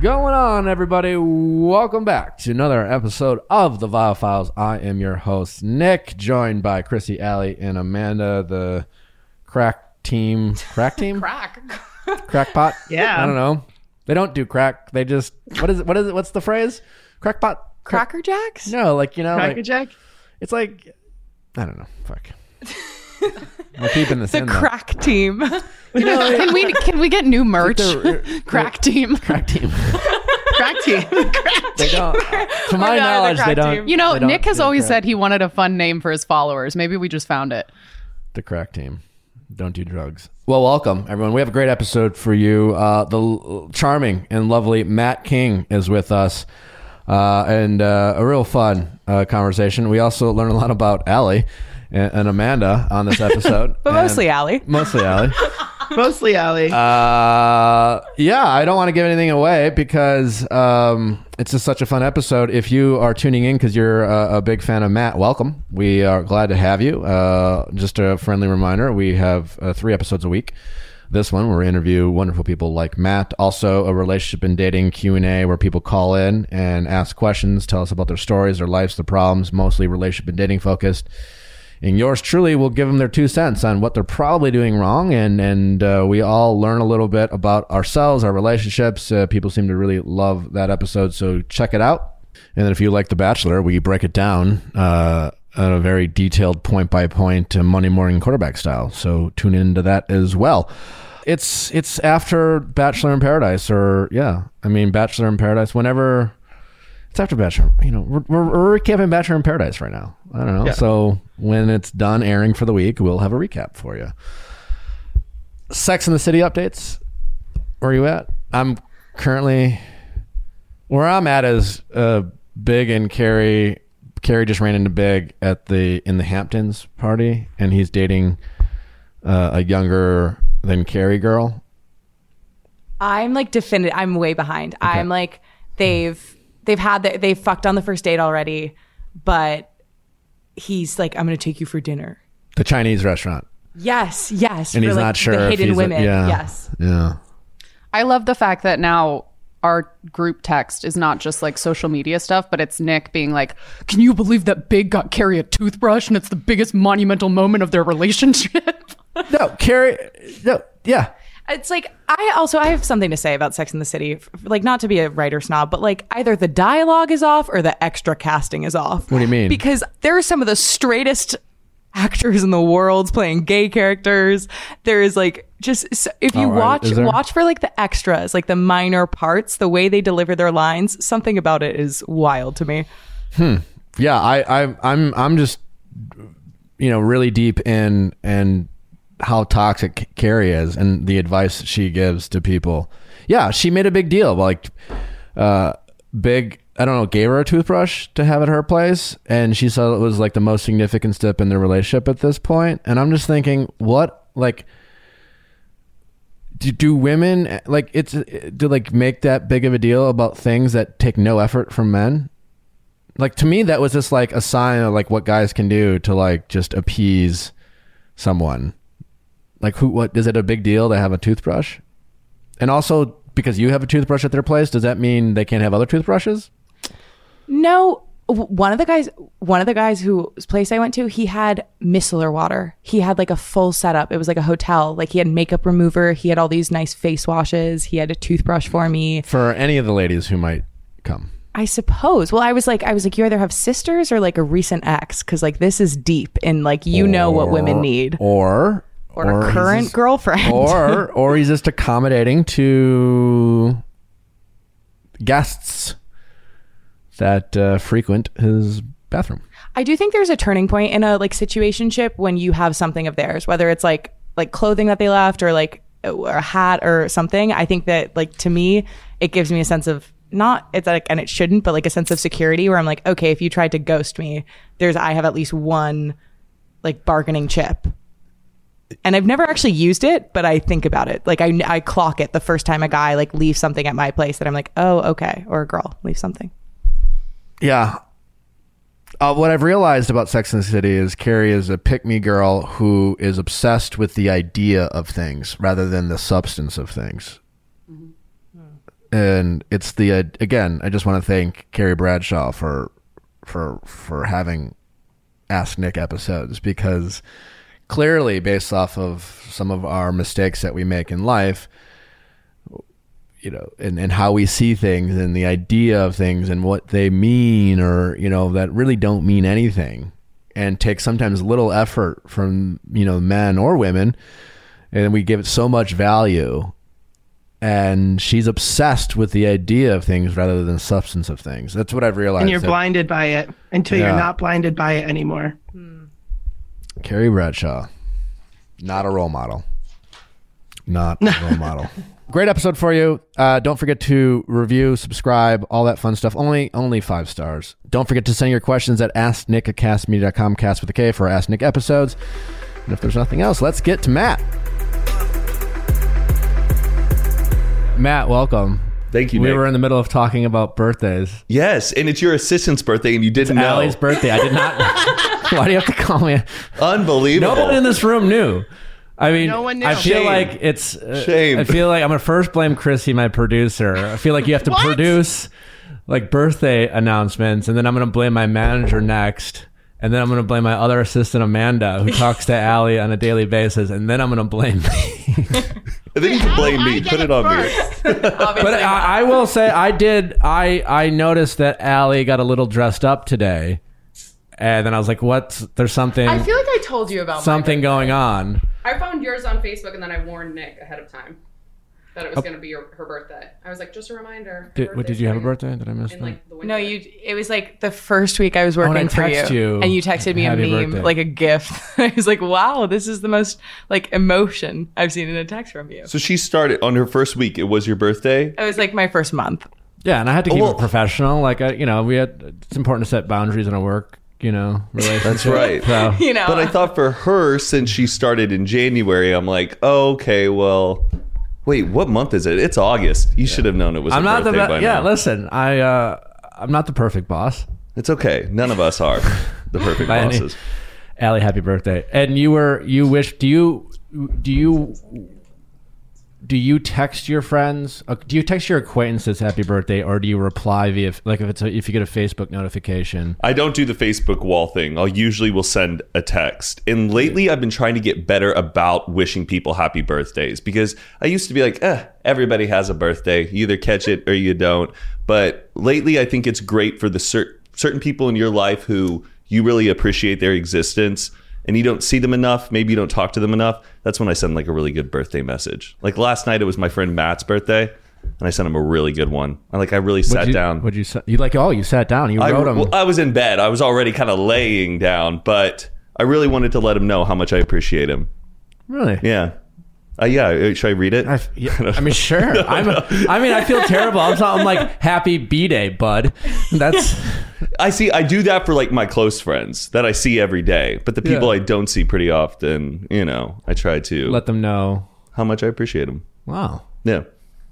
Going on, everybody? Welcome back to another episode of the Viall Files. I am your host, Nick, joined by Chrissy, Allie, and Amanda, the crack team. Crack team? Crack. Crackpot? Yeah. I don't know. They don't do crack. They just what is it? What is it? What's the phrase? Crackpot? Cracker Jacks? No, like you know, like, Cracker Jack? it's like I don't know. Fuck. We're keeping this The in though. crack team. can we can we get new merch? the- Crack team. crack team. crack team. They don't. To my no, the knowledge, they don't. team. You know, don't Nick has always crack. said he wanted a fun name for his followers. Maybe we just found it. the crack team. Don't do drugs. Well, welcome everyone. We have a great episode for you. Uh, the l- charming and lovely Matt King is with us, uh, and uh, a real fun uh, conversation. We also learn a lot about Allie and, and Amanda on this episode, But mostly Allie. mostly Allie. Mostly Allie. Uh, yeah, I don't want to give anything away because um, it's just such a fun episode. If you are tuning in because you're a, a big fan of Matt, welcome. We are glad to have you. Uh, just a friendly reminder: we have uh, three episodes a week. This one, where we interview wonderful people like Matt. Also, a relationship and dating Q and A, where people call in and ask questions, tell us about their stories, their lives, their problems. Mostly relationship and dating focused and yours truly will give them their two cents on what they're probably doing wrong. And and uh, we all learn a little bit about ourselves our relationships. Uh, people seem to really love that episode. So check it out. And then if you like the bachelor we break it down uh, at a very detailed point by point monday morning quarterback style. So tune into that as well. It's it's after bachelor in paradise or yeah i mean bachelor in paradise whenever it's after Bachelor. You know, we're, we're, we're recapping Bachelor in Paradise right now. I don't know. So when it's done airing for the week, we'll have a recap for you. Sex in the City updates. Where are you at? I'm currently where I'm at is uh, Big and Carrie. Carrie just ran into Big at the in the Hamptons party, and he's dating uh, a younger than Carrie girl. I'm like definitive. I'm way behind. I'm like they've they've had the, they've fucked on the first date already, but he's like I'm gonna take you for dinner. The Chinese restaurant, Yes, yes. and he's like, not sure The if hidden he's a- women. yeah, Yes. yeah. I love the fact that now our group text is not just like social media stuff, but it's Nick being like, "Can you believe that Big got Carrie a toothbrush and it's the biggest monumental moment of their relationship?" No, Carrie. No, yeah. It's like I also I have something to say about Sex in the City. Like not to be a writer snob, but like either the dialogue is off or the extra casting is off. What do you mean? Because there are some of the straightest actors in the world playing gay characters. There is like just if you All right. watch watch for like the extras, like the minor parts, the way they deliver their lines, something about it is wild to me. Hmm. yeah I, I i'm i'm just you know really deep in and how toxic carrie is and the advice she gives to people. Yeah she made a big deal like uh big i don't know gave her a toothbrush to have at her place and she said it was like the most significant step in their relationship at this point. and i'm just thinking what like do, do women like it's do like make that big of a deal about things that take no effort from men? Like to me that was just like a sign of like what guys can do to like just appease someone like who what is it a big deal to have a toothbrush and also because you have a toothbrush at their place does that mean they can't have other toothbrushes No, one of the guys, one of the guys whose place I went to, he had micellar water. He had like a full setup. It was like a hotel. Like he had makeup remover. He had all these nice face washes. He had a toothbrush for me. for any of the ladies who might come I suppose. Well, I was like, I was like, you either have sisters or like a recent ex, because like this is deep and like you know what women need. or or, Or a current just- girlfriend. or or he's just accommodating to guests that uh, frequent his bathroom. I do think there's a turning point in a like situationship when you have something of theirs, whether it's like like clothing that they left or like a hat or something. I think that like to me, it gives me a sense of not it's like and it shouldn't, but like a sense of security where I'm like, okay, if you tried to ghost me, there's I have at least one like bargaining chip. And I've never actually used it, but I think about it. Like I, I clock it the first time a guy like leaves something at my place that I'm like, oh, okay, or a girl leaves something. Yeah. Uh, what I've realized about Sex and the City is Carrie is a pick me girl who is obsessed with the idea of things rather than the substance of things. And it's the uh, again. I just want to thank Carrie Bradshaw for for for having Ask Nick episodes because clearly, based off of some of our mistakes that we make in life, you know, and, and how we see things and the idea of things and what they mean or, you know, that really don't mean anything and take sometimes little effort from, you know, men or women. And we give it so much value. And she's obsessed with the idea of things rather than the substance of things. That's what I've realized. and you're that blinded by it until Yeah. you're not blinded by it anymore. Hmm. Carrie Bradshaw, not a role model. Not a role model. Great episode for you. Uh, don't forget to review, subscribe, all that fun stuff. Only only five stars. Don't forget to send your questions at asknick at castmedia.com, cast with a K for Ask Nick episodes. And if there's nothing else, let's get to Matt. Matt, welcome. Thank you. We Nick. were in the middle of talking about birthdays. yes, and it's your assistant's birthday, and you didn't know. Allie's birthday. I did not. Why do you have to call me? Unbelievable. No one in this room knew. I mean, No one knew. I feel Shame. like it's. Uh, Shame. I feel like I'm gonna first blame Chrissy, my producer. I feel like you have to What? produce like birthday announcements, and then I'm gonna blame my manager next, and then I'm gonna blame my other assistant Amanda, who talks to Allie on a daily basis, and then I'm gonna blame me. I think you can blame me. Put it on me. but I, I will say, I did. I I noticed that Allie got a little dressed up today, and then I was like, "What's? There's something." I feel like I told you about something going on. I found yours on Facebook and then I warned Nick ahead of time that it was going to be your, her birthday. I was like, just a reminder. Did, what, did you have a birthday? Did I miss In that? like. No, you. It was like the first week I was oh, and I working for you, you, and you texted me a meme, birthday." like a GIF. I was like, "Wow, this is the most like emotion I've seen in a text from you." So she started on her first week. It was your birthday. It was like my first month. Yeah, and I had to keep oh, Well- it professional. Like, I, you know, we had. It's important to set boundaries in a work, you know, relationship. That's right. So, You know, But I thought for her, since she started in January, I'm like, oh, okay, well, wait, what month is it? It's August. You should have known it was. I'm not the. Be- yeah, now. listen, I. uh I'm not the perfect boss. It's okay. None of us are the perfect By any- bosses. Allie, happy birthday! And you were. You wish. Do you? Do you? Do you text your friends? Uh, do you text your acquaintances happy birthday, or do you reply via like if it's a, if you get a Facebook notification? I don't do the Facebook wall thing. I'll usually will send a text. And lately I've been trying to get better about wishing people happy birthdays because I used to be like, eh, everybody has a birthday. You either catch it or you don't. But lately I think it's great for the cer- certain people in your life who you really appreciate their existence and you don't see them enough, maybe you don't talk to them enough. That's when I send like a really good birthday message. Like last night it was my friend Matt's birthday and I sent him a really good one. I like I really sat you, down. Would you? You like? Oh, you sat down. You I, wrote them. well, I was in bed. I was already kind of laying down, but I really wanted to let him know how much I appreciate him. really? Yeah. Uh, yeah. uh, Should I read it? I, yeah, I mean, sure. I'm. I mean, I feel terrible. I'm, I'm like, happy b day, bud. That's I see. I do that for like my close friends that I see every day, but the people Yeah. I don't see pretty often, you know, I try to let them know. how much I appreciate them. Wow, Yeah.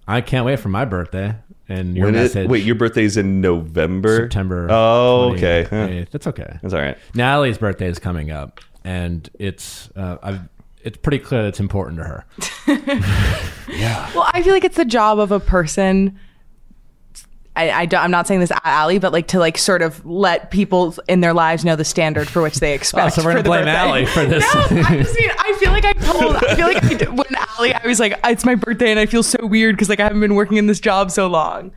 I can't wait for my birthday and your When it- message. wait, your birthday's in November. September. Oh, 28th. okay. Huh. That's okay. That's all right. Natalie's birthday is coming up, and it's uh, I've, it's pretty clear that it's important to her. Yeah. Well, I feel like it's the job of a person. I, I don't, I'm not saying this at Allie, but like to like sort of let people in their lives know the standard for which they expect. Oh, so we're gonna blame birthday. Allie for this. No, I just mean I feel like I told. I feel like I did, when Allie, I was like, it's my birthday, and I feel so weird because like I haven't been working in this job so long.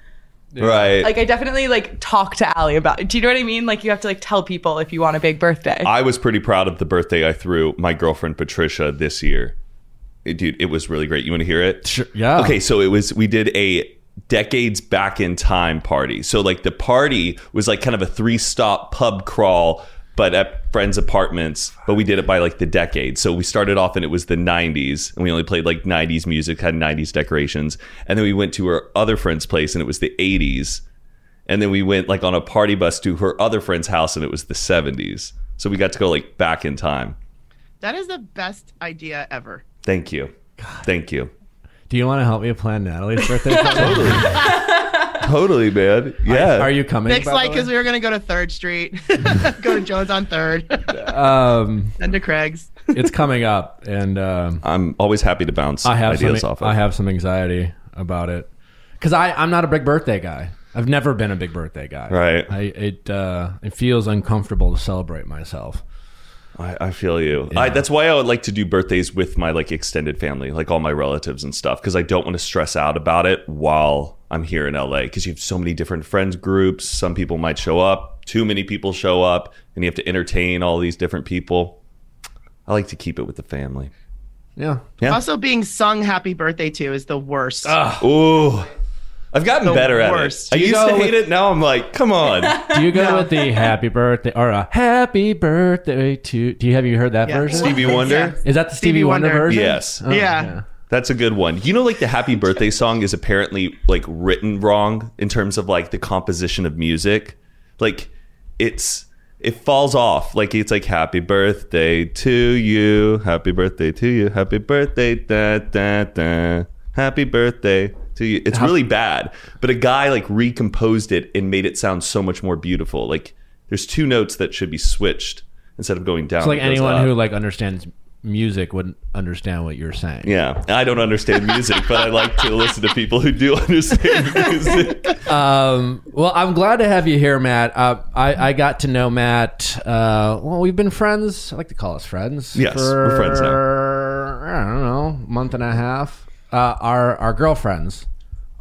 Right. Like I definitely like talk to Allie about it. Do you know what I mean? Like you have to like tell people if you want a big birthday. I was pretty proud of the birthday I threw my girlfriend Patricia this year. It- dude, it was really great. You want to hear it? Sure, yeah. Okay, so it was we did a decades back in time party. So like the party was like kind of a three stop pub crawl, but at friends' apartments. But we did it by like the decade. So we started off and it was the '90s, and we only played like '90s music, had '90s decorations, and then we went to her other friend's place, and it was the '80s. And then we went like on a party bus to her other friend's house, and it was the '70s. So we got to go like back in time. That is the best idea ever. Thank you. Thank you. Do you want to help me plan Natalie's birthday? party? Totally, man. Yeah. Are you coming? Nick's by like, because we were gonna go to Third Street, go to Jones on Third, um, then to Craig's. it's coming up, and um, I'm always happy to bounce I have ideas some, off of. I have some anxiety about it because I I'm not a big birthday guy. I've never been a big birthday guy. Right. I it uh, it feels uncomfortable to celebrate myself. I, I feel you. I, that's why I would like to do birthdays with my like extended family, like all my relatives and stuff, because I don't want to stress out about it while I'm here in LA. Because you have so many different friends groups. Some people might show up. Too many people show up, and you have to entertain all these different people. I like to keep it with the family. Yeah. Yeah. Also, being sung "Happy Birthday" to is the worst. Ah. Ooh, I've gotten The better worst. at it. I Do you used to go hate with- it. Now I'm like, come on. Do you go with the happy birthday or a happy birthday to? Do you have you heard that Yeah. version? Stevie Wonder. Yeah. Is that the Stevie, Stevie Wonder, Wonder. version? Yes. Oh, Yeah. That's a good one. You know, like the happy birthday song is apparently like written wrong in terms of like the composition of music. Like it's it falls off. Like it's like happy birthday to you, happy birthday to you, happy birthday, da da da, happy birthday to you. It's really bad. But a guy like recomposed it and made it sound so much more beautiful. Like there's two notes that should be switched instead of going down. It's like anyone up. who like understands music wouldn't understand what you're saying. Yeah, I don't understand music, but I like to listen to people who do understand music. Um, well, I'm glad to have you here, Matt. Uh, I, I got to know Matt. Uh, well, we've been friends. I like to call us friends. Yes, for, we're friends now. I don't know, month and a half. Uh, our our girlfriends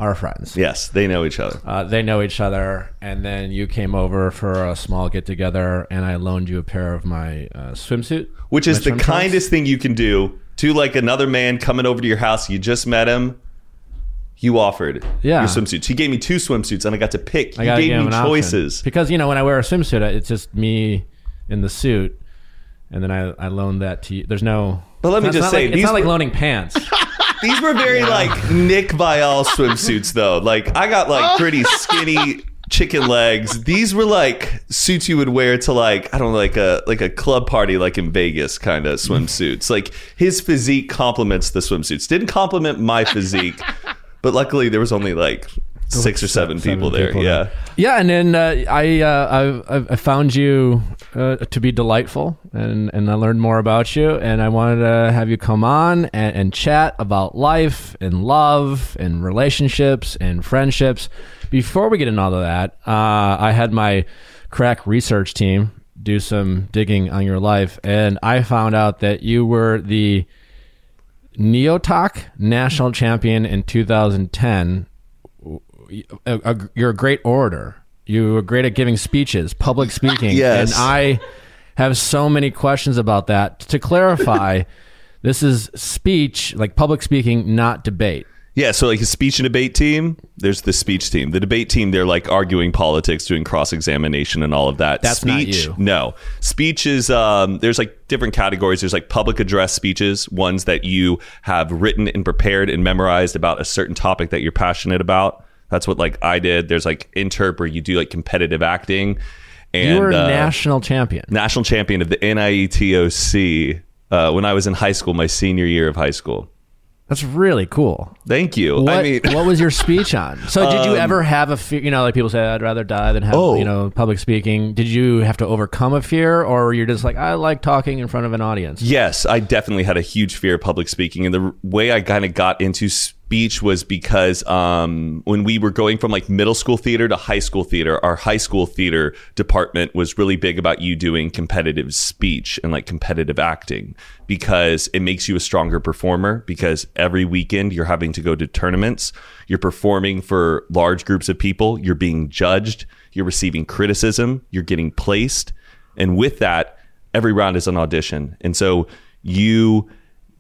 are friends. Yes, they know each other. Uh, they know each other, and then you came over for a small get together, and I loaned you a pair of my uh, swimsuit, Which is the kindest thing you can do to like another man coming over to your house. You just met him. You offered Yeah. your swimsuits. He gave me two swimsuits, and I got to pick. I He gave me an option. choices. because you know when I wear a swimsuit, it's just me in the suit, and then I I loan that to you. There's no. But let me just say, like, it's these not like loaning pants. These were very like Nick Viall swimsuits, though. Like I got like oh. pretty skinny chicken legs. These were like suits you would wear to like I don't know, like a like a club party, like in Vegas, kind of swimsuits. Like his physique complements the swimsuits. Didn't compliment my physique, but luckily there was only like six or seven, seven people there. people yeah. there. Yeah, and then uh, I, uh, I I found you uh, to be delightful, and and I learned more about you, and I wanted to have you come on and, and chat about life and love and relationships and friendships. Before we get into all of that, uh, I had my crack research team do some digging on your life, and I found out that you were the NIETOC national champion in 2010 a, a, you're a great orator. You are great at giving speeches, public speaking. Yes. And I have so many questions about that. To clarify, this is speech, like public speaking, not debate. Yeah, so like a speech and debate team, there's the speech team. The debate team, they're like arguing politics, doing cross examination, and all of that. That's not speech, you. no. Speech is um, there's like different categories. There's like public address speeches, ones that you have written and prepared and memorized about a certain topic that you're passionate about. That's what like I did. There's like interp where you do like competitive acting. And You were uh, national champion. national champion of the NIETOC uh, when I was in high school, my senior year of high school. That's really cool. Thank you. What, I mean, what was your speech on? So, did you ever have a fear? You know, like people say, I'd rather die than have, Oh. you know, public speaking. Did you have to overcome a fear, or you're just like, I like talking in front of an audience? Yes, I definitely had a huge fear of public speaking, and the way I kind of got into s- speech was because um, when we were going from like middle school theater to high school theater, our high school theater department was really big about you doing competitive speech and like competitive acting because it makes you a stronger performer. Because every weekend you're having to go to tournaments, you're performing for large groups of people, you're being judged, you're receiving criticism, you're getting placed. And with that, every round is an audition. And so you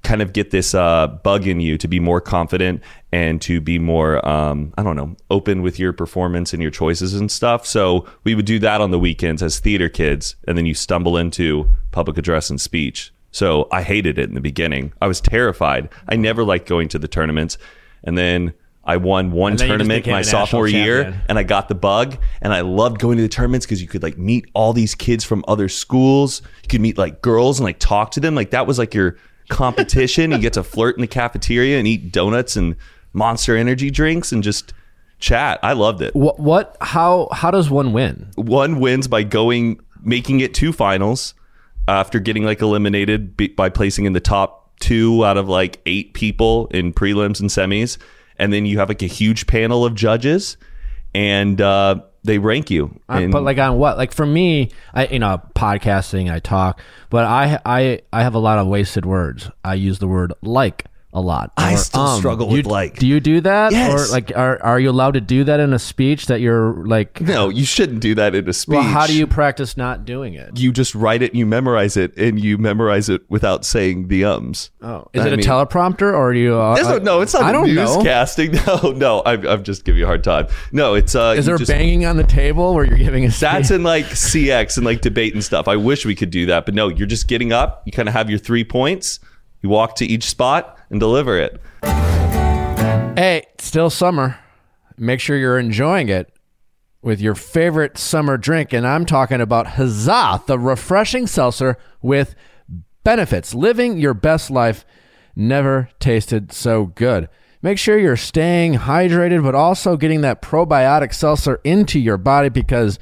kind of get this uh, bug in you to be more confident and to be more um, i don't know open with your performance and your choices and stuff. So we would do that on the weekends as theater kids and then you stumble into public address and speech. So i hated it in the beginning. I was terrified. I never liked going to the tournaments. And then I won one And then you just tournament my sophomore year and I got the bug. And I loved going to the tournaments because you could like meet all these kids from other schools. You could meet like girls and like talk to them. Like that was like your competition. you get to flirt in the cafeteria and eat donuts and monster energy drinks and just chat. I loved it. What? What? How? How does one win? One wins by going making it to finals after getting like eliminated by placing in the top two out of like eight people in prelims and semis and then you have like a huge panel of judges and uh, they rank you Uh, but like on what? Like for me, I you know podcasting, I talk, but I I I have a lot of wasted words. I use the word like a lot. I Or, still struggle with you- like. Do you do that? Yes. Or like are are you allowed to do that in a speech that you're like? no you shouldn't do that in a speech Well, how do you practice not doing it? you just write it and you memorize it and you memorize it without saying the ums Oh, is I it a teleprompter or are you? Uh, no, no, it's not I don't know. newscasting. No, no, I'm, I'm just giving you a hard time. No, it's uh, Is there just- banging on the table where you're giving a Speech? That's in like CX and like debate and stuff. I wish we could do that, but no, you're just getting up. You kind of have your three points. You walk to each spot and deliver it. Hey, still summer. Make sure you're enjoying it with your favorite summer drink. And I'm talking about Huzzah, the refreshing seltzer with benefits. Living your best life never tasted so good. Make sure you're staying hydrated, but also getting that probiotic seltzer into your body because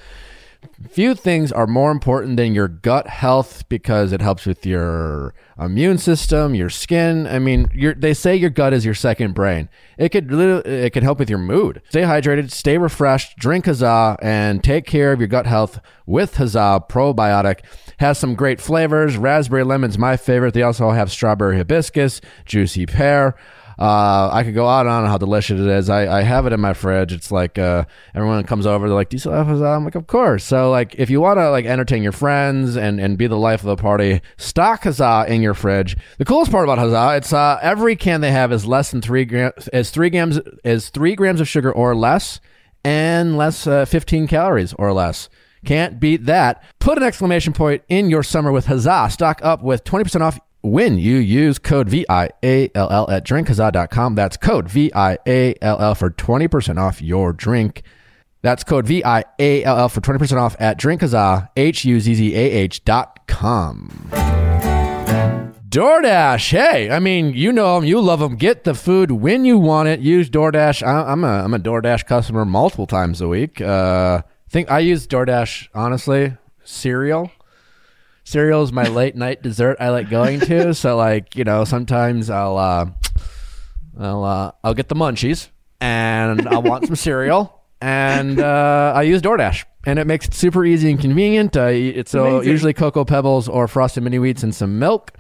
few things are more important than your gut health because it helps with your immune system, your skin. I mean, they say your gut is your second brain. It could it could help with your mood. Stay hydrated, stay refreshed, drink Huzzah, and take care of your gut health with Huzzah Probiotic. Has some great flavors. Raspberry lemon's my favorite. They also have strawberry hibiscus, juicy pear. Uh, I could go on and on how delicious it is. I, I have it in my fridge. It's like uh, everyone comes over, they're like, "Do you still have Huzzah?" I'm like, "Of course." So like, if you want to like entertain your friends and and be the life of the party, stock Huzzah in your fridge. The coolest part about Huzzah, it's uh, every can they have is less than three grams, is three grams, is three grams of sugar or less, and less uh, 15 calories or less. Can't beat that. Put an exclamation point in your summer with Huzzah. Stock up with 20% off when you use code VIALL at drinkhuzzah.com. That's code VIALL for 20% off your drink. That's code VIALL for 20% off at drinkhuzzah, H-U-Z-Z-A-H dot com. DoorDash. Hey, I mean, you know them, you love them. Get the food when you want it. Use DoorDash. I, I'm a I'm a DoorDash customer multiple times a week. Uh, think I use DoorDash honestly. Cereal. Cereal is my late night dessert. I like going to. So like you know, sometimes I'll uh, I'll uh, I'll get the munchies and I'll want some cereal and uh, I use DoorDash. And it makes it super easy and convenient. Uh, it's uh, usually Cocoa Pebbles or Frosted Mini Wheats and some milk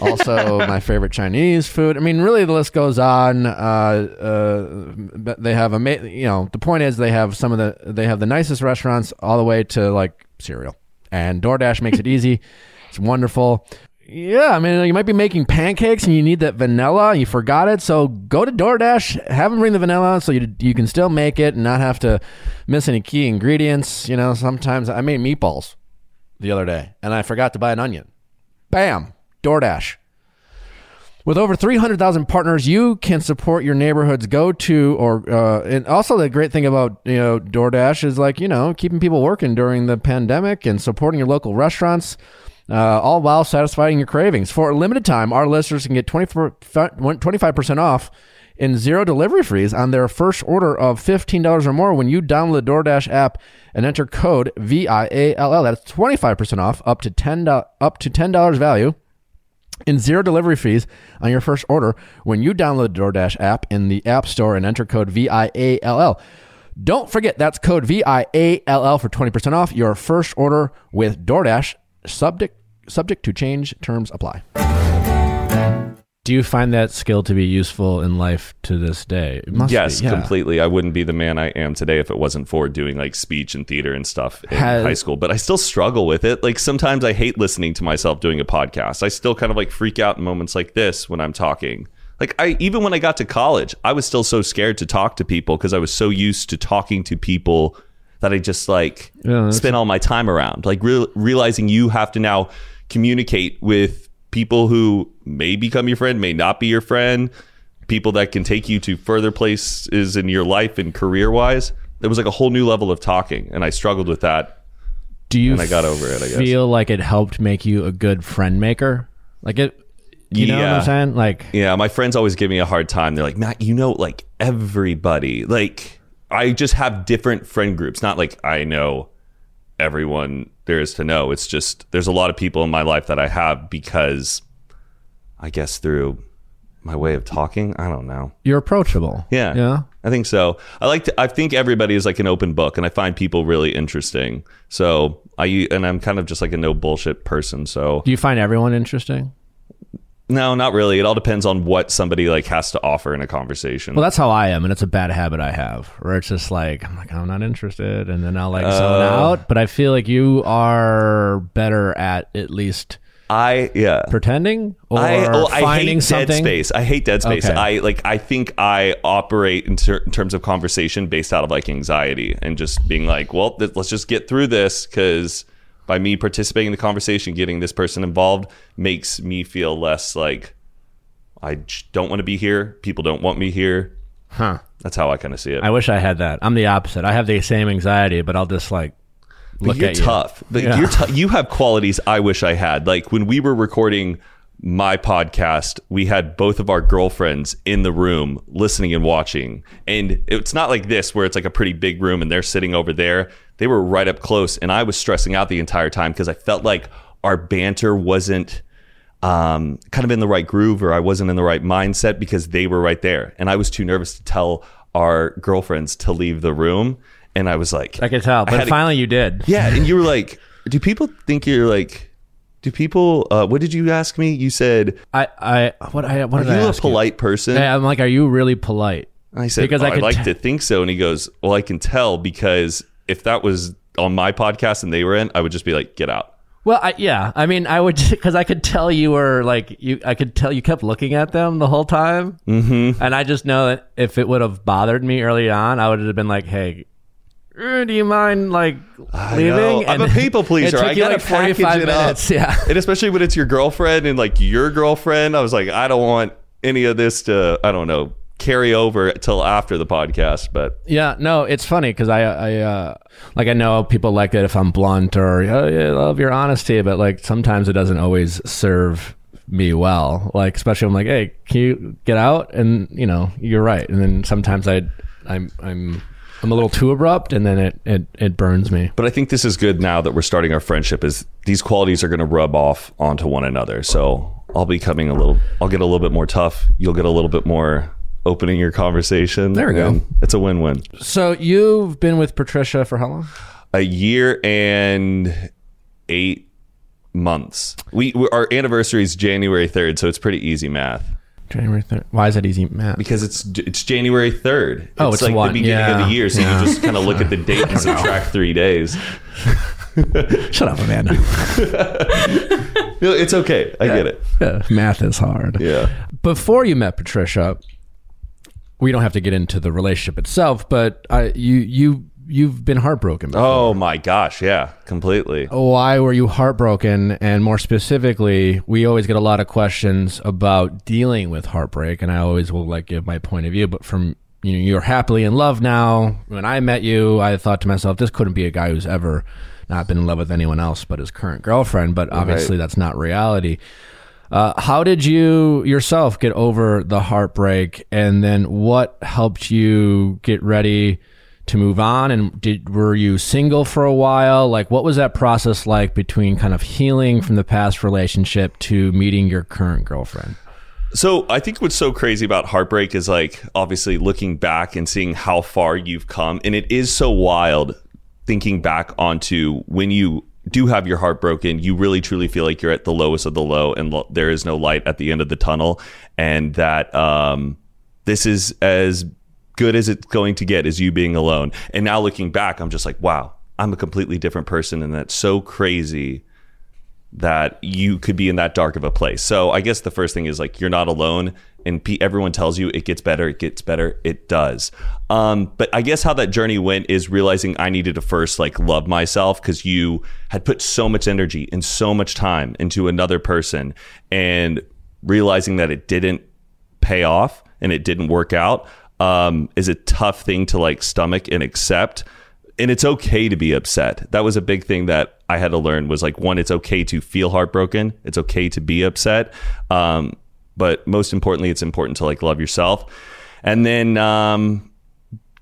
also my favorite Chinese food. I mean, really, the list goes on. Uh, uh, they have ama- You know, the point is they have some of the they have the nicest restaurants all the way to like cereal, and DoorDash makes it easy. It's wonderful. Yeah, I mean, you might be making pancakes and you need that vanilla. You forgot it, so go to DoorDash, have them bring the vanilla, so you you can still make it and not have to miss any key ingredients. You know, sometimes I made meatballs the other day and I forgot to buy an onion. Bam, DoorDash. With over 300,000 partners, you can support your neighborhood's go-to or uh, and also the great thing about, you know, DoorDash is like, you know, keeping people working during the pandemic and supporting your local restaurants. Uh, all while satisfying your cravings. For a limited time, our listeners can get 24 25% off and zero delivery fees on their first order of $15 or more when you download the DoorDash app and enter code VIALL. That's 25% off up to $10 up to $10 value and zero delivery fees on your first order when you download the DoorDash app in the App Store and enter code VIALL. Don't forget that's code VIALL for 20% off your first order with DoorDash. Subject subject to change, terms apply. Do you find that skill to be useful in life to this day? It must yes, yeah. completely. I wouldn't be the man I am today if it wasn't for doing like speech and theater and stuff in Has- high school. But I still struggle with it. Like sometimes I hate listening to myself doing a podcast. I still kind of like freak out in moments like this when I'm talking. Like I even when I got to college, I was still so scared to talk to people because I was so used to talking to people that I just like Yeah, all my time around. Like real realizing you have to now communicate with people who may become your friend, may not be your friend, people that can take you to further places in your life and career wise. There was like a whole new level of talking, and I struggled with that. Do you And I got over it, I guess. feel like it helped make you a good friend maker? Like it you know what Yeah. I'm saying? Like Yeah, my friends always give me a hard time. They're like, Matt, you know, like everybody. Like, I just have different friend groups. Not like I know everyone there is to know. It's just there's a lot of people in my life that I have because I guess through my way of talking. I don't know. you're approachable. Yeah. Yeah. I think so. I like to I think everybody is like an open book and I find people really interesting. So I and I'm kind of just like a no bullshit person. So Do you find everyone interesting? No, not really. It all depends on what somebody like has to offer in a conversation. Well, that's how I am, and it's a bad habit I have, where it's just like I'm like I'm not interested, and then I'll like Oh. zone uh, out. But I feel like you are better at at least I yeah. pretending or I, oh, I finding hate something. dead space. I hate dead space. Okay. I like. I think I operate in, ter- in terms of conversation based out of like anxiety and just being like, well, th- let's just get through this because by me participating in the conversation, getting this person involved makes me feel less like I don't want to be here. People don't want me here. Huh. That's how I kind of see it. I wish I had that. I'm the opposite. I have the same anxiety, but I'll just like But look you're at you. tough. But Yeah. you're tou- you have qualities I wish I had. Like when we were recording my podcast, we had both of our girlfriends in the room listening and watching. And it's not like this where it's like a pretty big room and they're sitting over there. They were right up close and I was stressing out the entire time because I felt like our banter wasn't um, kind of in the right groove or I wasn't in the right mindset because they were right there. And I was too nervous to tell our girlfriends to leave the room. And I was like, I could tell, but had to- finally you did. yeah, and you were like, "Do people think you're like? Do people? Uh, what did you ask me? You said, I, I, what, I, what "Are I you a polite person?" Hey, I'm like, are you really polite? I said, because "Oh, I I like te- to think so." And he goes, "Well, I can tell because if that was on my podcast and they were in, I would just be like, get out." Well, I, yeah. I mean, I would because I could tell you were like you. I could tell you kept looking at them the whole time, mm-hmm. and I just know that if it would have bothered me early on, I would have been like, "Hey, er, do you mind like leaving?" I'm a people pleaser. I you gotta like 45 package it up. minutes. Yeah. And especially when it's your girlfriend and like your girlfriend, I was like, I don't want any of this to, I don't know, carry over till after the podcast. But Yeah, no, it's funny because I, I, uh, like I know people like it if I'm blunt or oh, yeah, I love your honesty, but like sometimes it doesn't always serve me well. Like especially I'm like, hey, can you get out? And you know, you're right. And then sometimes I, I'm, I'm, I'm a little too abrupt, and then it, it, it burns me. But I think this is good now that we're starting our friendship. Is these qualities are going to rub off onto one another. So I'll be coming a little. I'll get a little bit more tough. You'll get a little bit more opening your conversation. There we go. It's a win-win. So you've been with Patricia for how long? A year and eight months. We, we our anniversary is January third, so it's pretty easy math January third. Why is that easy, math? because it's it's January third. Oh, it's like one. the beginning Yeah. of the year, so Yeah. you just kind of look at the date and subtract three days. Shut up, Amanda. No, it's okay. I get it. Yeah, math is hard. Yeah. before you met Patricia, we don't have to get into the relationship itself, but I, you you you've been heartbroken. before. Oh my gosh, yeah, completely. Why were you heartbroken? And more specifically, we always get a lot of questions about dealing with heartbreak, and I always will like give my point of view. But from you know, you're happily in love now. When I met you, I thought to myself, this couldn't be a guy who's ever not been in love with anyone else but his current girlfriend. But obviously, that's not reality. Uh, how did you yourself get over the heartbreak, and then what helped you get ready to move on? And did were you single for a while? Like, what was that process like between kind of healing from the past relationship to meeting your current girlfriend? So I think what's so crazy about heartbreak is like obviously looking back and seeing how far you've come, and it is so wild thinking back onto when you do have your heart broken, you really truly feel like you're at the lowest of the low, and lo- there is no light at the end of the tunnel, and that um, this is as good as it's going to get as you being alone. And now looking back, I'm just like, wow, I'm a completely different person, and that's so crazy that you could be in that dark of a place. So I guess the first thing is like you're not alone, and pe- everyone tells you it gets better, it gets better, it does. Um, but I guess how that journey went is realizing I needed to first like love myself because you had put so much energy and so much time into another person, and realizing that it didn't pay off and it didn't work out um, is a tough thing to like stomach and accept and it's okay to be upset. That was a big thing that I had to learn was like one, it's okay to feel heartbroken. It's okay to be upset. Um, but most importantly, it's important to like love yourself. And then um,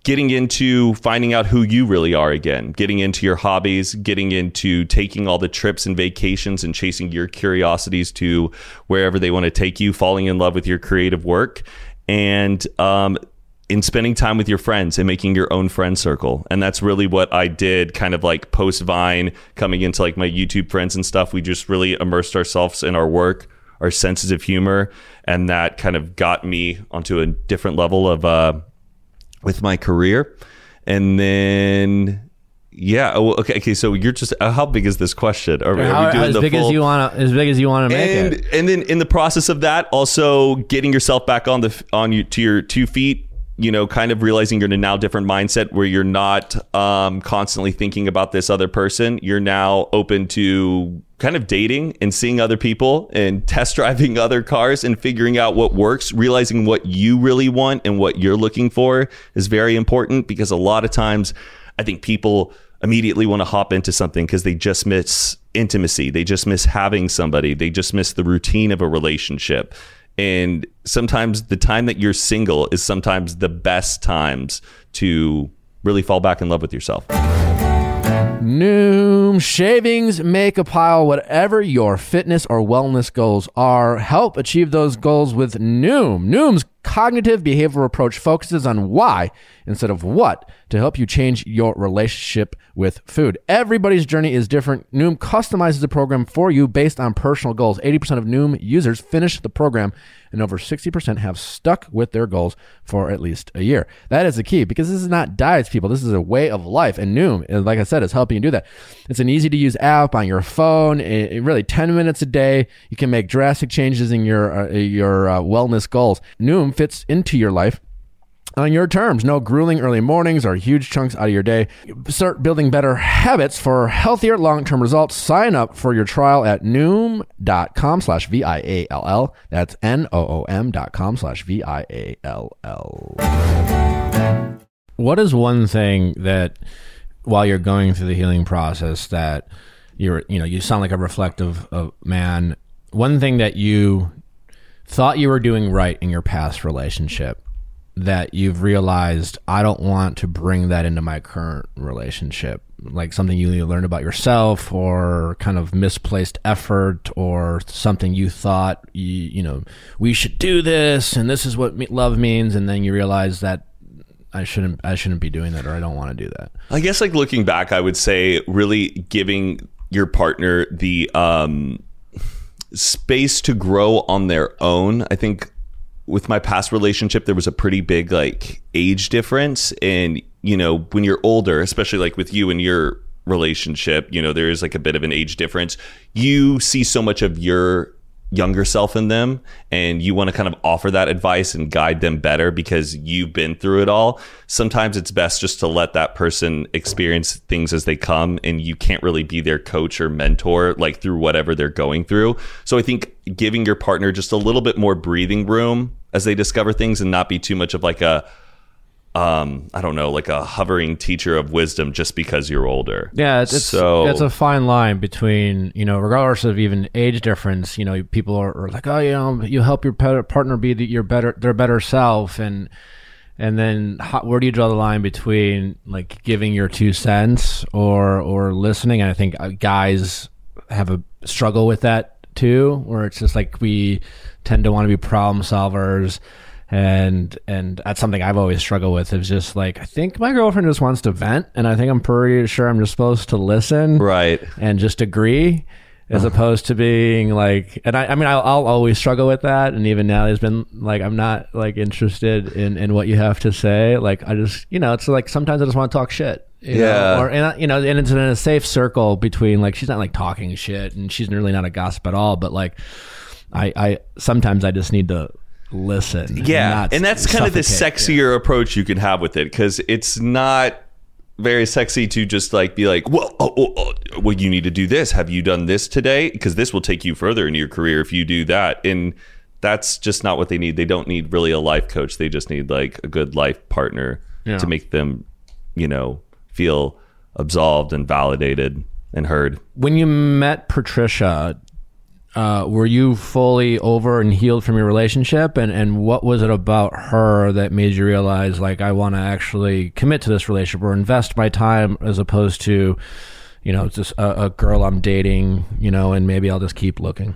getting into finding out who you really are again, getting into your hobbies, getting into taking all the trips and vacations and chasing your curiosities to wherever they want to take you, falling in love with your creative work. And um, in spending time with your friends and making your own friend circle. And that's really what I did kind of like post Vine coming into like my YouTube friends and stuff. We just really immersed ourselves in our work, our senses of humor. And that kind of got me onto a different level of, uh, with my career. And then, yeah. Oh, okay. Okay. So you're just, uh, how big is this question? Are, are How- we doing as the big as you want to, as big as you want to make and it. and then in the process of that, also getting yourself back on the on you to your two feet. You know, kind of realizing you're in a now different mindset where you're not um, constantly thinking about this other person. You're now open to kind of dating and seeing other people and test driving other cars and figuring out what works. Realizing what you really want and what you're looking for is very important because a lot of times I think people immediately want to hop into something because they just miss intimacy. They just miss having somebody. They just miss the routine of a relationship. And sometimes the time that you're single is sometimes the best times to really fall back in love with yourself. Noom shavings make a pile whatever your fitness or wellness goals are. Help achieve those goals with Noom. Noom's cognitive behavioral approach focuses on why instead of what to help you change your relationship with food. Everybody's journey is different. Noom customizes the program for you based on personal goals. 80% of Noom users finish the program and over 60% have stuck with their goals for at least a year. That is the key because this is not diets, people. This is a way of life. And Noom, uh, like I said, is helping you do that. It's an easy to use app on your phone. It, really 10 minutes a day. You can make drastic changes in your, uh, your uh, wellness goals. Noom fits into your life on your terms. No grueling early mornings or huge chunks out of your day. Start building better habits for healthier long-term results. Sign up for your trial at noom.com slash V-I-A-L-L. That's N-O-O-M dot com slash V-I-A-L-L. What is one thing that while you're going through the healing process that you're, you know, you sound like a reflective of man. One thing that you thought you were doing right in your past relationship that you've realized I don't want to bring that into my current relationship? Like something you learned about yourself or kind of misplaced effort or something you thought you, you know, we should do this and this is what love means and then you realize that I shouldn't I shouldn't be doing that or I don't want to do that. I guess like looking back, I would say really giving your partner the um, space to grow on their own. I think with my past relationship, there was a pretty big like age difference, and you know when you're older, especially like with you and your relationship, you know there is like a bit of an age difference. You see so much of your younger self in them and you want to kind of offer that advice and guide them better because you've been through it all sometimes it's best just to let that person experience things as they come and you can't really be their coach or mentor like through whatever they're going through. So i think giving your partner just a little bit more breathing room as they discover things and not be too much of like a um i don't know like a hovering teacher of wisdom just because you're older Yeah, it's, it's so it's a fine line between you know, regardless of even age difference. You know, people are, are like, oh, you know, you help your pet- partner be the, your better their better self, and And then, how, where do you draw the line between like giving your two cents or or listening? And I think uh, guys have a struggle with that too, where it's just like we tend to want to be problem solvers, and and that's something I've always struggled with. Is just like I think my girlfriend just wants to vent, and I think I'm pretty sure I'm just supposed to listen, Right. and just agree as opposed to being like and i, I mean I'll, I'll always struggle with that and even now there's been like i'm not like interested in in what you have to say like i just you know it's like sometimes i just want to talk shit you Yeah. know? or and you know and it's in a safe circle between like she's not like talking shit and she's really not a gossip at all but like i i sometimes i just need to listen Yeah, not and that's kind of the suffocate. sexier approach you can have with it because it's not very sexy to just like be like, well, oh, oh, oh, well, you need to do this. Have you done this today? Because this will take you further in your career if you do that. And that's just not what they need. They don't need really a life coach. They just need like a good life partner Yeah. to make them, you know, feel absolved and validated and heard. when you met Patricia, uh, were you fully over and healed from your relationship? And, and what was it about her that made you realize, like, I want to actually commit to this relationship or invest my time as opposed to, you know, just a, a girl I'm dating, you know, and maybe I'll just keep looking?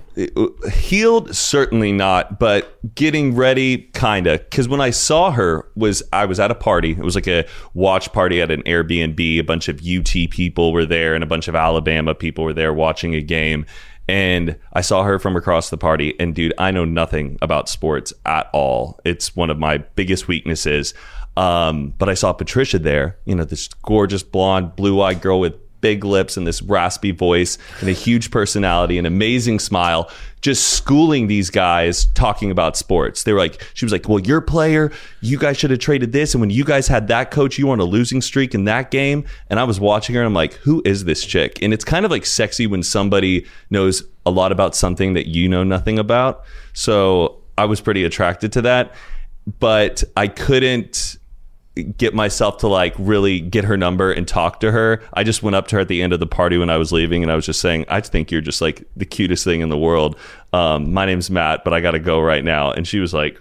healed certainly not but getting ready kinda because when i saw her was i was at a party it was like a watch party at an airbnb a bunch of ut people were there and a bunch of alabama people were there watching a game and i saw her from across the party. And dude i know nothing about sports at all. It's one of my biggest weaknesses. Um, but i saw patricia there you know this gorgeous blonde blue-eyed girl with big lips and this raspy voice and a huge personality and amazing smile just schooling these guys talking about sports. They were like she was like well your player. You guys should have traded this. And when you guys had that coach you were on a losing streak in that game. And i was watching her and i'm like who is this chick? And it's kind of like sexy when somebody knows a lot about something that you know nothing about. So i was pretty attracted to that. But i couldn't get myself to like really get her number and talk to her. I just went up to her at the end of the party when I was leaving and I was just saying, I think you're just like the cutest thing in the world. Um, my name's Matt, but I got to go right now. And she was like,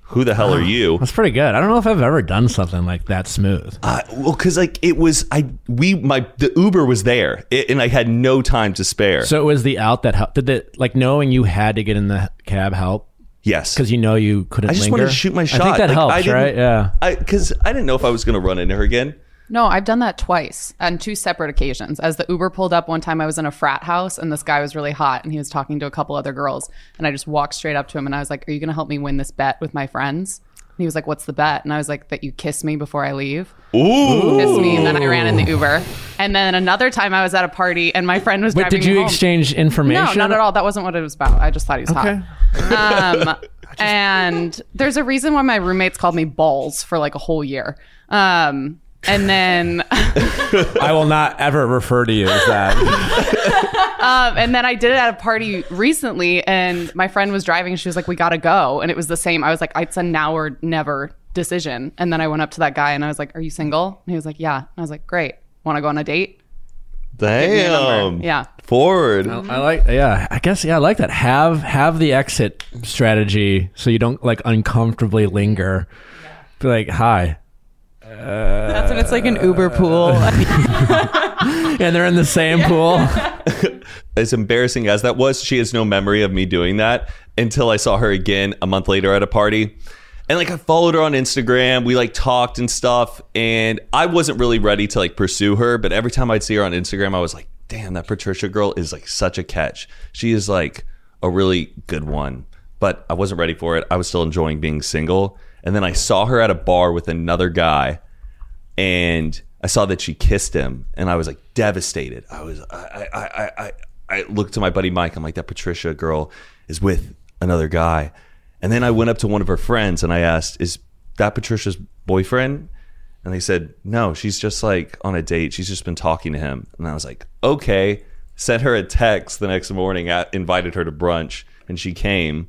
Who the hell are you? That's pretty good. I don't know if I've ever done something like that smooth. Uh, well, because like it was, I we my the Uber was there it, and I had no time to spare. So it was the out that helped. Did it, like, knowing you had to get in the cab help? Yes, Because you know you couldn't I just linger? wanted to shoot my shot. I shot. think that Like, I helps, didn't- right? Yeah. I because I didn't know if I was going to run into her again. No, I've done that twice on two separate occasions. As the Uber pulled up one time, I was in a frat house and this guy was really hot and he was talking to a couple other girls. And I just walked straight up to him and I was like, Are you going to help me win this bet with my friends? And he was like, What's the bet? And I was like, That you kiss me before I leave. Ooh, Kiss me. And then I ran in the Uber. And then another time I was at a party and my friend was Wait, driving did me you home. exchange information? No, not at all. That wasn't what it was about. I just thought he was Okay. hot. Um, and there's a reason why my roommates called me balls for like a whole year. Um, and then, I will not ever refer to you as that. um, and then I did it at a party recently, and my friend was driving, and she was like, "We gotta go," and it was the same. I was like, "It's a now or never decision." And then I went up to that guy, and I was like, "Are you single?" And he was like, "Yeah." And I was like, "Great. Want to go on a date?" me a number. damn, Yeah. forward. I like, yeah, I guess, yeah, I like that. Have have the exit strategy so you don't like uncomfortably linger. Be like, hi, That's when it's like an Uber pool. and they're in the same pool. as embarrassing as that was, she has no memory of me doing that until I saw her again a month later at a party. And like I followed her on Instagram, we like talked and stuff, and I wasn't really ready to like pursue her, but every time I'd see her on Instagram, I was like, damn, that Patricia girl is like such a catch. She is like a really good one. But I wasn't ready for it. I was still enjoying being single. And then I saw her at a bar with another guy and I saw that she kissed him, and I was like devastated. I was, I, I, I, I, I looked to my buddy Mike. I'm like, that Patricia girl is with another guy, and then I went up to one of her friends and I asked, "Is that Patricia's boyfriend?" And they said, "No, she's just like on a date. She's just been talking to him." And I was like, "Okay." Sent her a text the next morning, at, invited her to brunch, and she came.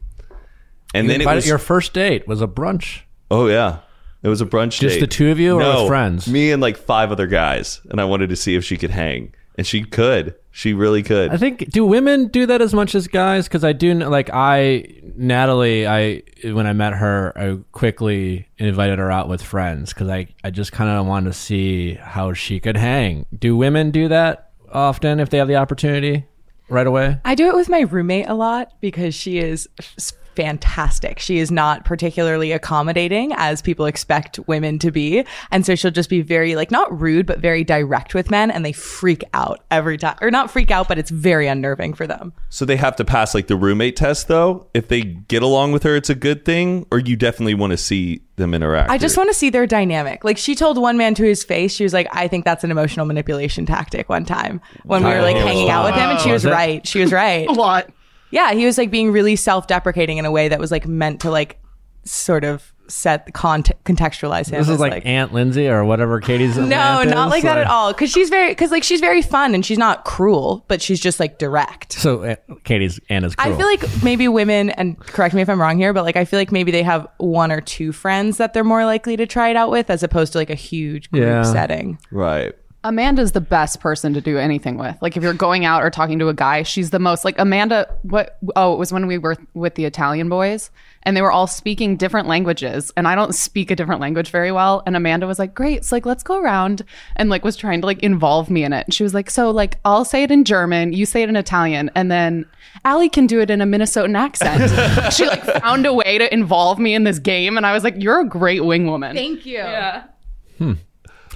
And then it was your first date was a brunch. Oh yeah, it was a brunch. Date just date. the two of you or no, with friends? Me and like five other guys, and I wanted to see if she could hang. and she could. She really could. I think do women do that as much as guys? Because I do like I Natalie. I when I met her, I quickly invited her out with friends because I I just kind of wanted to see how she could hang. Do women do that often if they have the opportunity right away? I do it with my roommate a lot because she is f- fantastic. She is not particularly accommodating as people expect women to be. And so she'll just be very, like, not rude, but very direct with men. And they freak out every time. Or not freak out, but it's very unnerving for them. so they have to pass like the roommate test though. If they get along with her, it's a good thing, or you definitely want to see them interact. I just want to see their dynamic. Like she told one man to his face, she was like, I think that's an emotional manipulation tactic one time when we were like hanging out with him and she was Was right. She was right. What? Yeah, he was like being really self-deprecating in a way that was like meant to like sort of set cont- contextualize him. This is as, like, Aunt Lindsay or whatever Katie's. no, aunt not is, like that at all. Because she's very, because like she's very fun and she's not cruel, but she's just like direct. So uh, Katie's aunt is. Cruel. I feel like maybe women, and correct me if I'm wrong here, but like I feel like maybe they have one or two friends that they're more likely to try it out with, as opposed to like a huge group Yeah. setting. right. Amanda's the best person to do anything with. Like if you're going out or talking to a guy, she's the most like Amanda what oh, it was when we were with the Italian boys and they were all speaking different languages and I don't speak a different language very well and Amanda was like, "Great. So like let's go around." And like was trying to like involve me in it. And she was like, "So like I'll say it in German, you say it in Italian, and then Allie can do it in a Minnesotan accent." she like found a way to involve me in this game and I was like, "You're a great wing woman." Thank you. yeah. Hmm.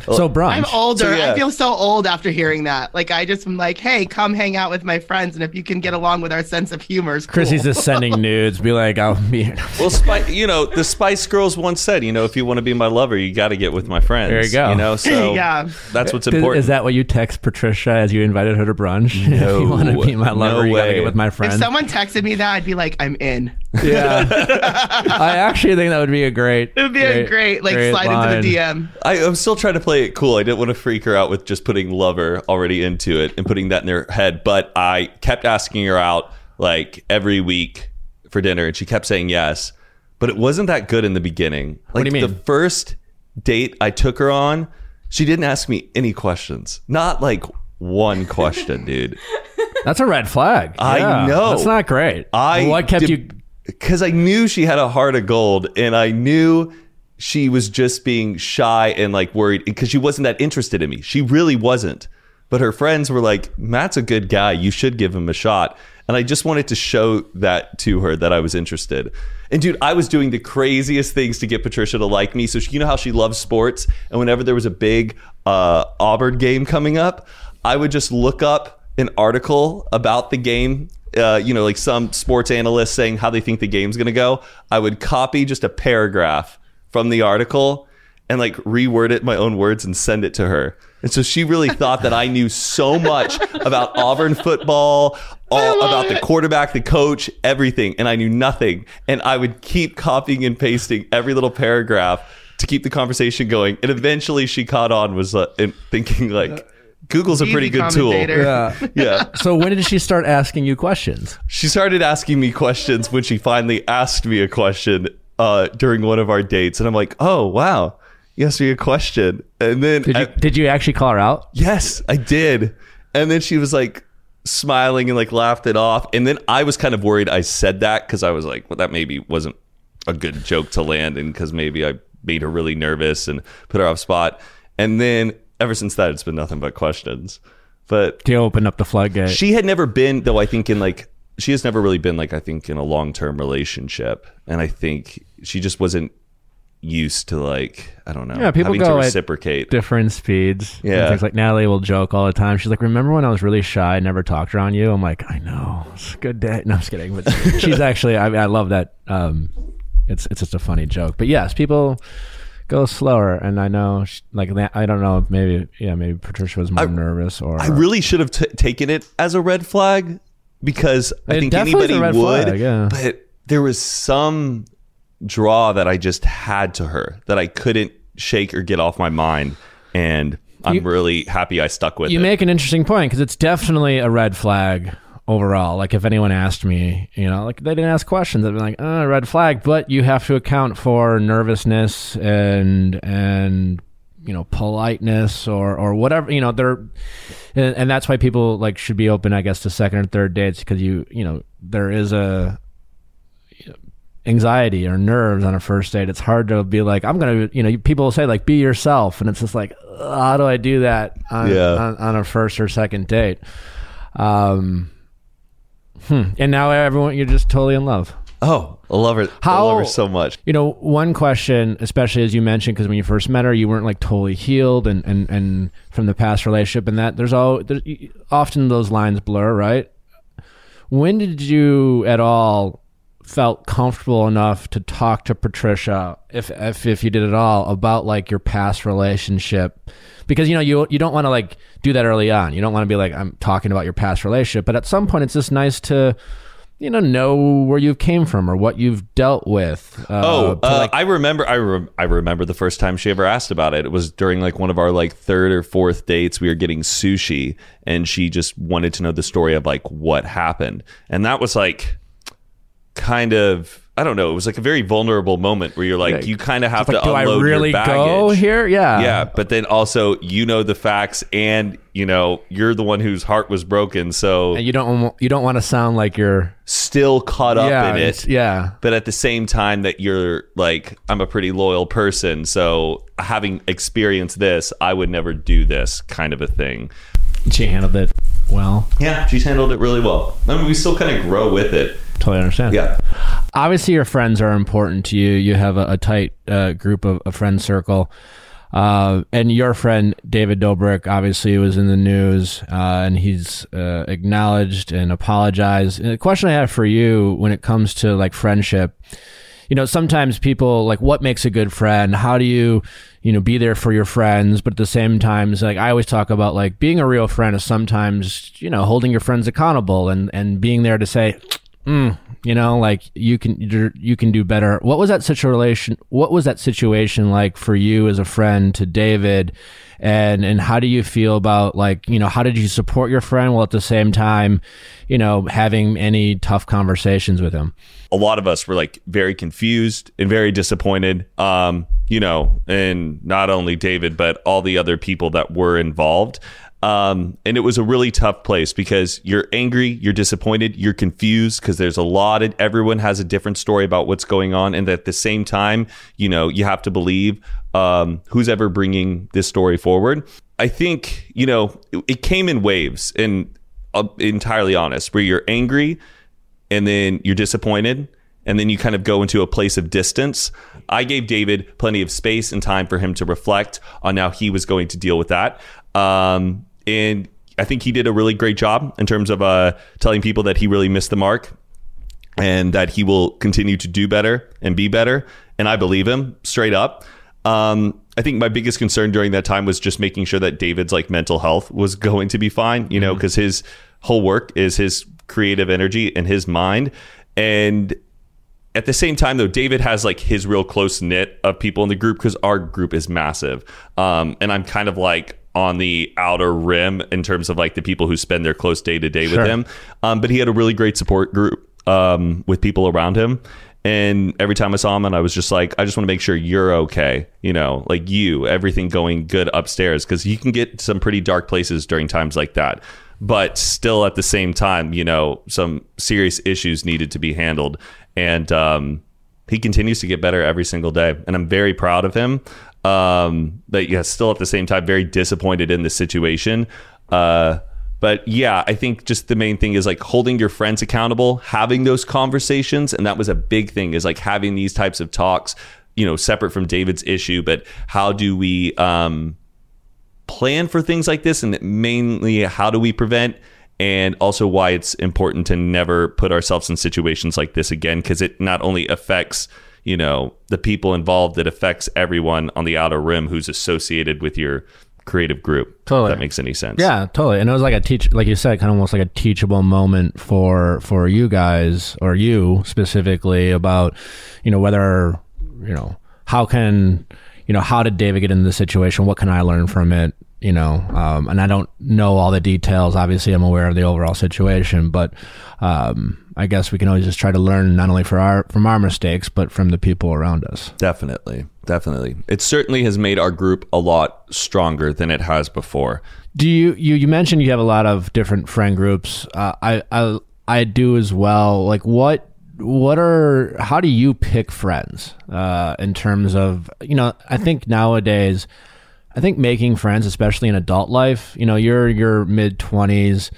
So brunch. I'm older. So, yeah. I feel so old after hearing that. Like I just am like, hey, come hang out with my friends, and if you can get along with our sense of humor, is cool. Chrissy's just sending nudes. Be like, I'll be. here. Well, Spi- you know, the Spice Girls once said, you know, if you want to be my lover, you got to get with my friends. There you go. You know, so Yeah. that's what's Is, important. is that what you text Patricia as you invited her to brunch? if you want to be my No lover, you gotta get with my friends. If someone texted me that, I'd be like, I'm in. Yeah, I actually think that would be a great. It would be a great like slide line. into the DM. I, I'm still trying to play it cool. I didn't want to freak her out with just putting lover already into it and putting that in her head. But I kept asking her out like every week for dinner, and she kept saying yes. But it wasn't that good in the beginning. Like do you mean? the first date I took her on, she didn't ask me any questions. Not like one question, dude. That's a red flag. I Yeah, know. That's not great. I what kept did- you? Because I knew she had a heart of gold, and I knew she was just being shy and like worried because she wasn't that interested in me. She really wasn't. But her friends were like, "Matt's a good guy. You should give him a shot." And I just wanted to show that to her that I was interested. And dude, I was doing the craziest things to get Patricia to like me. So she, you know how she loves sports, and whenever there was a big uh, Auburn game coming up, I would just look up an article about the game uh, you know, like some sports analyst saying how they think the game's going to go, I would copy just a paragraph from the article and like reword it in my own words and send it to her. And so she really thought that I knew so much about Auburn football, all about the quarterback, the coach, everything, and I knew nothing. And I would keep copying and pasting every little paragraph to keep the conversation going. And eventually she caught on was uh, thinking like Google's a pretty good tool. Yeah. Yeah. so when did she start asking you questions? She started asking me questions when she finally asked me a question uh, during one of our dates, and I'm like, "Oh wow, you asked me a question." And then, Did you I- did you actually call her out? yes, I did. And then she was like smiling and like laughed it off. And then I was kind of worried I said that because I was like, "Well, that maybe wasn't a good joke to land," and because maybe I made her really nervous and put her off spot. And then ever since that, it's been nothing but questions. But To open up the floodgate. she had never been though i think in like she has never really been like i think in a long-term relationship and i think she just wasn't used to like i don't know Yeah, people having go to at reciprocate different speeds. Yeah. things like Natalie will joke all the time. She's like, "Remember when I was really shy, never talked around you?" I'm like, "I know, it's a good day." No, I'm just kidding. But she's actually, I, mean, I love that. Um, it's it's just a funny joke. But yes, people go slower, and I know, sh- like I don't know, maybe yeah, maybe Patricia was more nervous, or i really should have t- taken it as a red flag because i think anybody would flag, yeah. but there was some draw that i just had to her that i couldn't shake or get off my mind and i'm You- really happy i stuck with you it make an interesting point because it's definitely a red flag overall. Like if anyone asked me, you know, like they didn't ask questions, I'd be like, uh, red flag. But you have to account for nervousness and and you know politeness or or whatever. You know, there and, and that's why people like should be open, I guess, to second or third dates because you you know there is a anxiety or nerves on a first date. It's hard to be like, I'm gonna, you know, people will say like, be yourself, and it's just like, how do I do that on, Yeah. on, on a first or second date? Um, hmm. and now everyone, you're just totally in love. Oh, I love her. I love her so much. You know, one question, especially as you mentioned, because when you first met her, you weren't like totally healed and, and, and from the past relationship, and that there's all there's, often those lines blur, right? When did you at all felt comfortable enough to talk to Patricia, if if, if you did at all, about like your past relationship? Because you know you you don't want to like do that early on. You don't want to be like I'm talking about your past relationship, but at some point it's just nice to you know know where you came from or what you've dealt with. Uh, Oh, uh, like, I remember. I re- I remember the first time she ever asked about it. It was during like one of our like third or fourth dates. We were getting sushi, and she just wanted to know the story of like what happened, and that was like kind of. I don't know. It was like a very vulnerable moment where you're like, Yeah. you kind of have like, to do I really your baggage. go here? Yeah, Yeah, but then also you know the facts, and you know you're the one whose heart was broken, so And you don't you don't want to sound like you're still caught up yeah in it. yeah. but at the same time that you're like i'm a pretty loyal person so having experienced this i would never do this kind of a thing She handled it well. yeah she's handled it really well i mean we still kind of grow with it Totally understand. yeah obviously your friends are important to you. You have a, a tight uh, group of a friend circle. Uh, and your friend David Dobrik obviously was in the news, uh, and he's uh, acknowledged and apologized. And the question I have for you when it comes to like friendship, you know, sometimes people like what makes a good friend? How do you, you know, be there for your friends? But at the same time, like I always talk about like being a real friend is sometimes, you know, holding your friends accountable and, and being there to say, mm, you know, like you can you're, can do better. What was that situation? What was that situation like for you as a friend to David? And and how do you feel about like you know how did you support your friend while at the same time, you know, having any tough conversations with him? a lot of us were like very confused and very disappointed um you know and not only david but all the other people that were involved um and it was a really tough place because you're angry you're disappointed you're confused because there's a lot of everyone has a different story about what's going on and at the same time you know you have to believe um who's ever bringing this story forward i think you know it, it came in waves and uh, entirely honest where you're angry and then you're disappointed and then you kind of go into a place of distance. I gave David plenty of space and time for him to reflect on how he was going to deal with that. Um, and I think he did a really great job in terms of uh, telling people that he really missed the mark and that he will continue to do better and be better. And I believe him straight up. Um, I think my biggest concern during that time was just making sure that David's like mental health was going to be fine, you know, because his whole work is his creative energy and his mind. And at the same time, though, David has like his real close knit of people in the group because our group is massive. Um, and I'm kind of like on the outer rim in terms of like the people who spend their close day to day with him. Um, but he had a really great support group um, with people around him. And every time I saw him, and I was just like, I just want to make sure you're okay. You know, like you, everything going good upstairs because you can get some pretty dark places during times like that. But still, at the same time, you know, some serious issues needed to be handled. And um, he continues to get better every single day. And I'm very proud of him. Um, but yeah, still at the same time, very disappointed in the situation. Uh, but yeah, I think just the main thing is like holding your friends accountable, having those conversations. And that was a big thing is like having these types of talks, you know, separate from David's issue. But how do we um, plan for things like this? And mainly, how do we prevent? And also, why it's important to never put ourselves in situations like this again, because it not only affects you know the people involved, it affects everyone on the outer rim who's associated with your creative group. Totally. If that makes any sense. Yeah, totally. And it was like a teach, like you said, kind of almost like a teachable moment for for you guys or you specifically about, you know, whether you know how can you know how did David get into the situation? What can I learn from it? You know, um, and I don't know all the details. Obviously, I'm aware of the overall situation, but um, I guess we can always just try to learn not only for our from our mistakes, but from the people around us. Definitely, definitely. It certainly has made our group a lot stronger than it has before. Do you you you mentioned you have a lot of different friend groups? Uh, I I I do as well. Like what what are how do you pick friends uh, in terms of you know I think nowadays I think making friends, especially in adult life, you know, you're your mid twenties,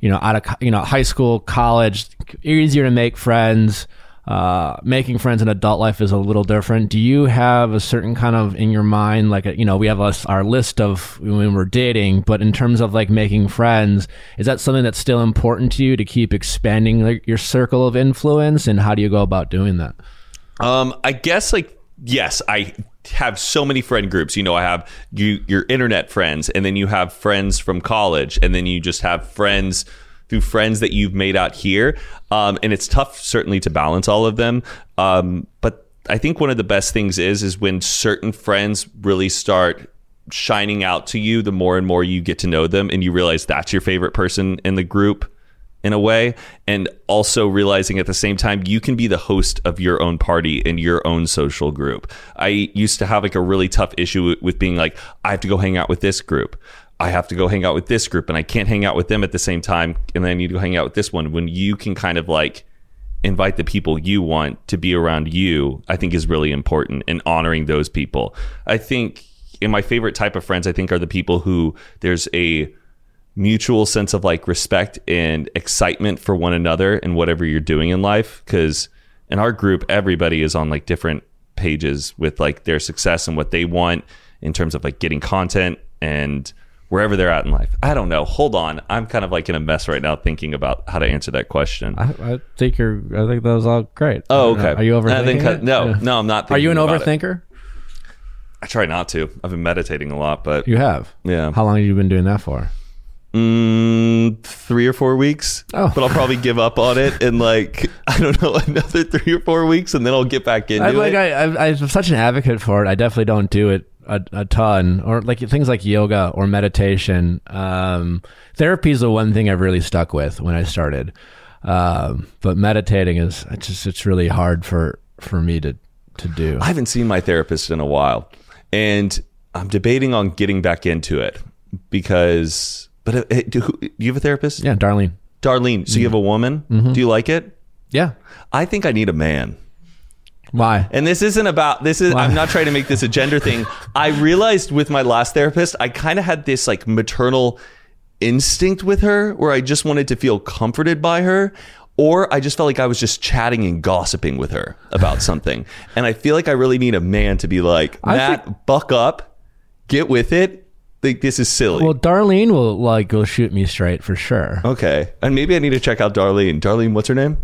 you know, out of you know high school, college, easier to make friends. Uh, making friends in adult life is a little different. Do you have a certain kind of in your mind, like a, you know, we have us our list of when we're dating, but in terms of like making friends, is that something that's still important to you to keep expanding like, your circle of influence? And how do you go about doing that? Um, I guess like yes, I have so many friend groups. You know, I have you your internet friends, and then you have friends from college, and then you just have friends through friends that you've made out here. Um, and it's tough, certainly, to balance all of them. Um, but I think one of the best things is is when certain friends really start shining out to you. The more and more you get to know them, and you realize that's your favorite person in the group in a way and also realizing at the same time you can be the host of your own party in your own social group. I used to have like a really tough issue with being like i have to go hang out with this group. I have to go hang out with this group and i can't hang out with them at the same time and then i need to go hang out with this one. When you can kind of like invite the people you want to be around you i think is really important and honoring those people. I think in my favorite type of friends i think are the people who there's a mutual sense of like respect and excitement for one another and whatever you're doing in life because in our group everybody is on like different pages with like their success and what they want in terms of like getting content and wherever they're at in life i don't know hold on i'm kind of like in a mess right now thinking about how to answer that question I, I think you're. I think that was all great. oh know. okay Are you I think- overthinking? it? no Yeah. no i'm not Are you an about it. overthinker? i try not to i've been meditating a lot but You have. yeah How long have you been doing that for? Mm, three or four weeks. Oh. But I'll probably give up on it in like I don't know another three or four weeks, and then I'll get back into I, like it. I, I, I'm such an advocate for it. I definitely don't do it a, a ton, or like things like yoga or meditation. Um, therapy is the one thing I've really stuck with when I started. Um, but meditating is it's just it's really hard for for me to to do. I haven't seen my therapist in a while, and I'm debating on getting back into it because. But uh, do, do you have a therapist, yeah, Darlene. Darlene? So you have a woman. Do you like it? Yeah. I think I need a man. Why? And this isn't about this is I'm not trying to make this a gender thing. I realized with my last therapist, I kind of had this like maternal instinct with her where I just wanted to feel comforted by her or I just felt like I was just chatting and gossiping with her about something. And I feel like I really need a man to be like, "Matt, buck up. Get with it. Like this is silly." Well, Darlene will like go shoot me straight for sure. okay. And maybe I need to check out Darlene. Darlene, what's her name?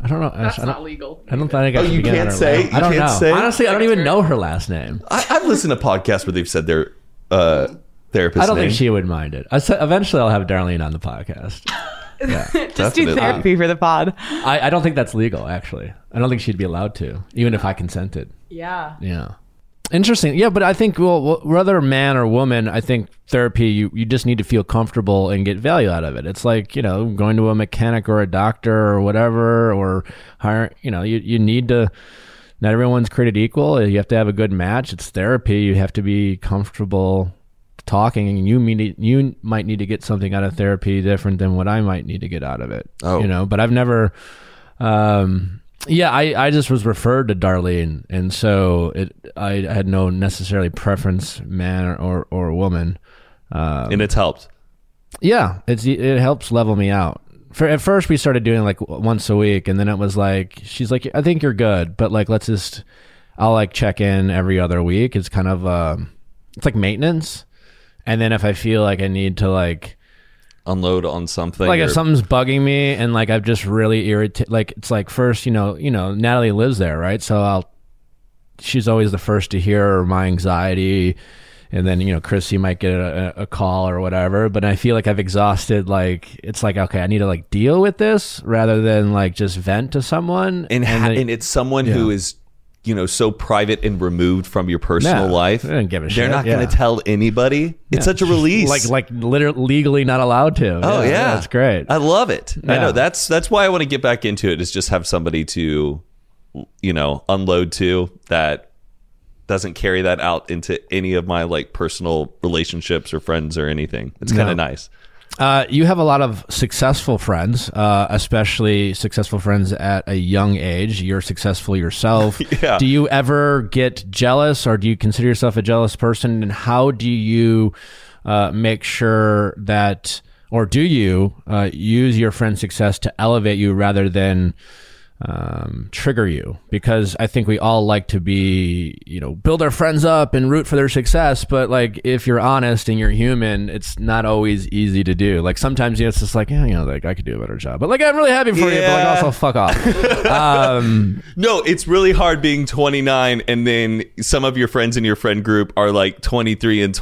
I don't know. That's I don't, not legal. I don't think I Oh, you can't her say? last- I don't can't know. say? Honestly, I don't even know her last name. I, I've listened to podcasts where they've said their uh, therapist I don't name. think she would mind it. I said, eventually, I'll have Darlene on the podcast. Just Definitely. do therapy for the pod. I, I don't think that's legal, actually. I don't think she'd be allowed to, even if I consented. Yeah. Yeah. Interesting. Yeah, but I think, well, whether man or woman, I think therapy, you, you just need to feel comfortable and get value out of it. It's like, you know, going to a mechanic or a doctor or whatever, or hire, you know, you, you need to, not everyone's created equal. You have to have a good match. It's therapy. You have to be comfortable talking and you mean you might need to get something out of therapy different than what I might need to get out of it. Oh. You know, but I've never um yeah, I, I just was referred to Darlene, and so it I had no necessarily preference, man or or, or woman. Um, and it's helped. yeah, it's it helps level me out. For at first we started doing like once a week, and then it was like she's like, I think you're good, but like let's just I'll like check in every other week. It's kind of um, it's like maintenance, and then if I feel like I need to like Unload on something. like or- if something's bugging me and like I've just really irritated like it's like first you know you know Natalie lives there right so I'll she's always the first to hear my anxiety and then you know Chrissy might get a, a call or whatever but I feel like I've exhausted like it's like okay I need to like deal with this rather than like just vent to someone and, ha- then- and it's someone who is you know so private and removed from your personal No, life. they don't give a They're shit, not yeah. going to tell anybody. It's such a release. like like literally legally not allowed to. Oh yeah, that's great. I love it. I know that's that's why I want to get back into it. Is just have somebody to, you know, unload to that doesn't carry that out into any of my like personal relationships or friends or anything. It's kind of No. nice. Uh, you have a lot of successful friends, uh, especially successful friends at a young age. You're successful yourself. Yeah. Do you ever get jealous, or do you consider yourself a jealous person? And how do you uh, make sure that, or do you uh, use your friend's success to elevate you rather than um, trigger you? Because I think we all like to be, you know, build our friends up and root for their success. But like, if you're honest and you're human, it's not always easy to do. Like sometimes you know, it's just like, yeah, you know, like I could do a better job. But like, I'm really happy for you. But like, also fuck off. um, No, it's really hard being 29 and then some of your friends in your friend group are like 23 and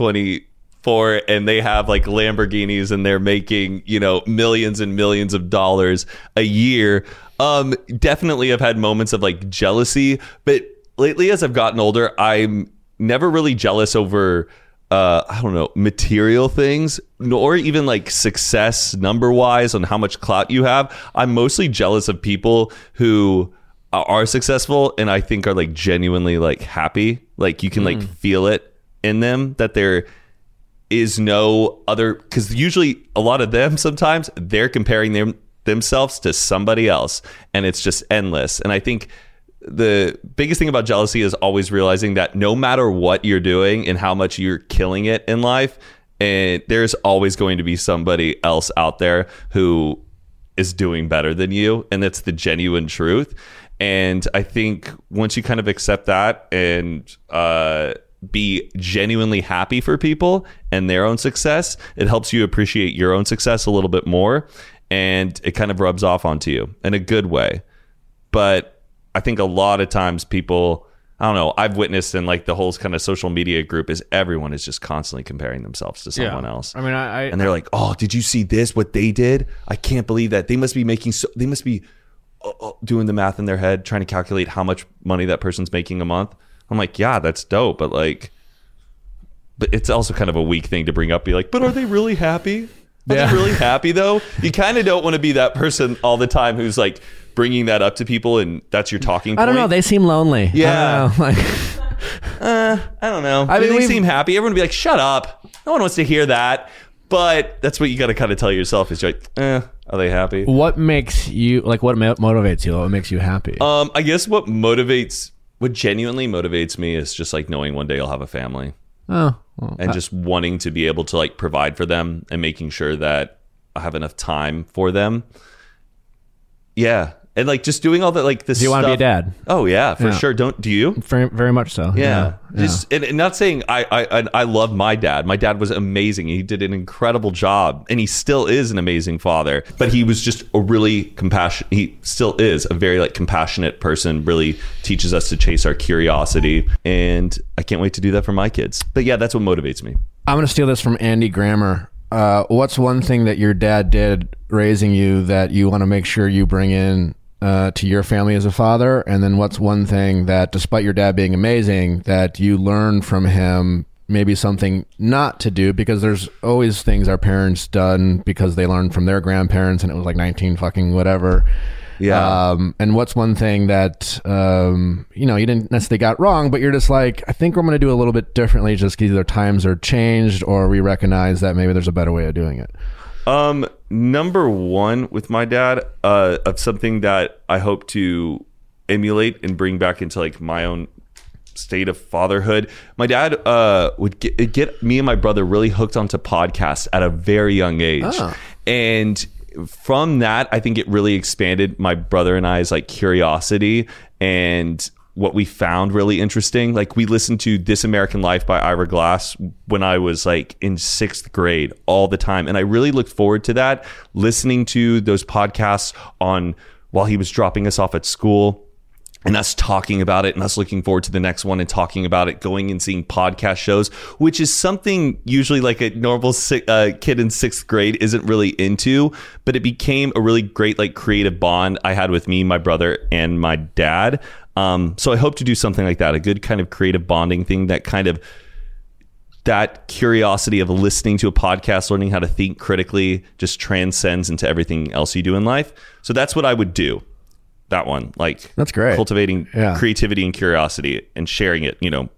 24 and they have like Lamborghinis and they're making, you know, millions and millions of dollars a year. Um definitely I've had moments of like jealousy, but lately as I've gotten older, I'm never really jealous over uh, I don't know, material things, nor even like success number wise on how much clout you have. I'm mostly jealous of people who are- successful and I think are like genuinely like happy. Like you can like feel it in them that there is no other because usually a lot of them sometimes they're comparing them themselves to somebody else and it's just endless. And i think the biggest thing about jealousy is always realizing that no matter what you're doing and how much you're killing it in life and there's always going to be somebody else out there who is doing better than you and that's the genuine truth. And i think once you kind of accept that and uh be genuinely happy for people and their own success, it helps you appreciate your own success a little bit more and it kind of rubs off onto you in a good way. But I think a lot of times people, I don't know, I've witnessed in like the whole kind of social media group is everyone is just constantly comparing themselves to someone else. I mean, I, I and they're like, "Oh, did you see this? What they did? I can't believe that. They must be making so. They must be uh, uh, doing the math in their head, trying to calculate how much money that person's making a month." I'm like, "Yeah, that's dope, but like, but it's also kind of a weak thing to bring up. Be like, but are they really happy? Are Yeah. they really happy though? You kind of don't want to be that person all the time who's like bringing that up to people, and that's your talking. I don't know. They seem lonely. Yeah. I don't know. Like, Uh, I don't know. I mean, they we've- seem happy. Everyone would be like, "Shut up! No one wants to hear that." But that's what you got to kind of tell yourself is you're like, "Eh, are they happy?" what makes you like? What motivates you? What makes you happy? Um, I guess what motivates, what genuinely motivates me is just like knowing one day I'll have a family oh, well, and just wanting to be able to like provide for them and making sure that I have enough time for them. Yeah, and like just doing all that, like this. do you want to be a dad? Oh yeah, for Yeah. sure. Don't do you? Very, very much so. Yeah, just and, and not saying I, I I I love my dad. My dad was amazing. He did an incredible job, and he still is an amazing father. But he was just a really compassionate. He still is a very like compassionate person. Really teaches us to chase our curiosity, and I can't wait to do that for my kids. But yeah, that's what motivates me. I'm going to steal this from Andy Grammer. Uh, what's one thing that your dad did raising you that you want to make sure you bring in uh, to your family as a father? And then what's one thing that, despite your dad being amazing, that you learned from him? Maybe something not to do because there's always things our parents done because they learned from their grandparents and it was like 19 fucking whatever. Yeah. Um, and what's one thing that um, you know you didn't necessarily got wrong, but you're just like, I think we're going to do a little bit differently, just 'cause either times are changed or we recognize that maybe there's a better way of doing it. Um, number one with my dad, uh, of something that I hope to emulate and bring back into like my own state of fatherhood. My dad uh would get, get me and my brother really hooked onto podcasts at a very young age, Oh. and from that, I think it really expanded my brother and I's like curiosity and what we found really interesting. Like we listened to This American Life by Ira Glass when I was like in sixth grade all the time. And I really looked forward to that, listening to those podcasts on while he was dropping us off at school and us talking about it and us looking forward to the next one and talking about it, going and seeing podcast shows, which is something usually like a normal uh, kid in sixth grade isn't really into, but it became a really great like creative bond I had with me, my brother, and my dad. Um, so I hope to do something like that, a good kind of creative bonding thing that kind of that curiosity of listening to a podcast, learning how to think critically, just transcends into everything else you do in life. So that's what I would do. That one, like That's great. Cultivating Yeah. creativity and curiosity and sharing it, you know,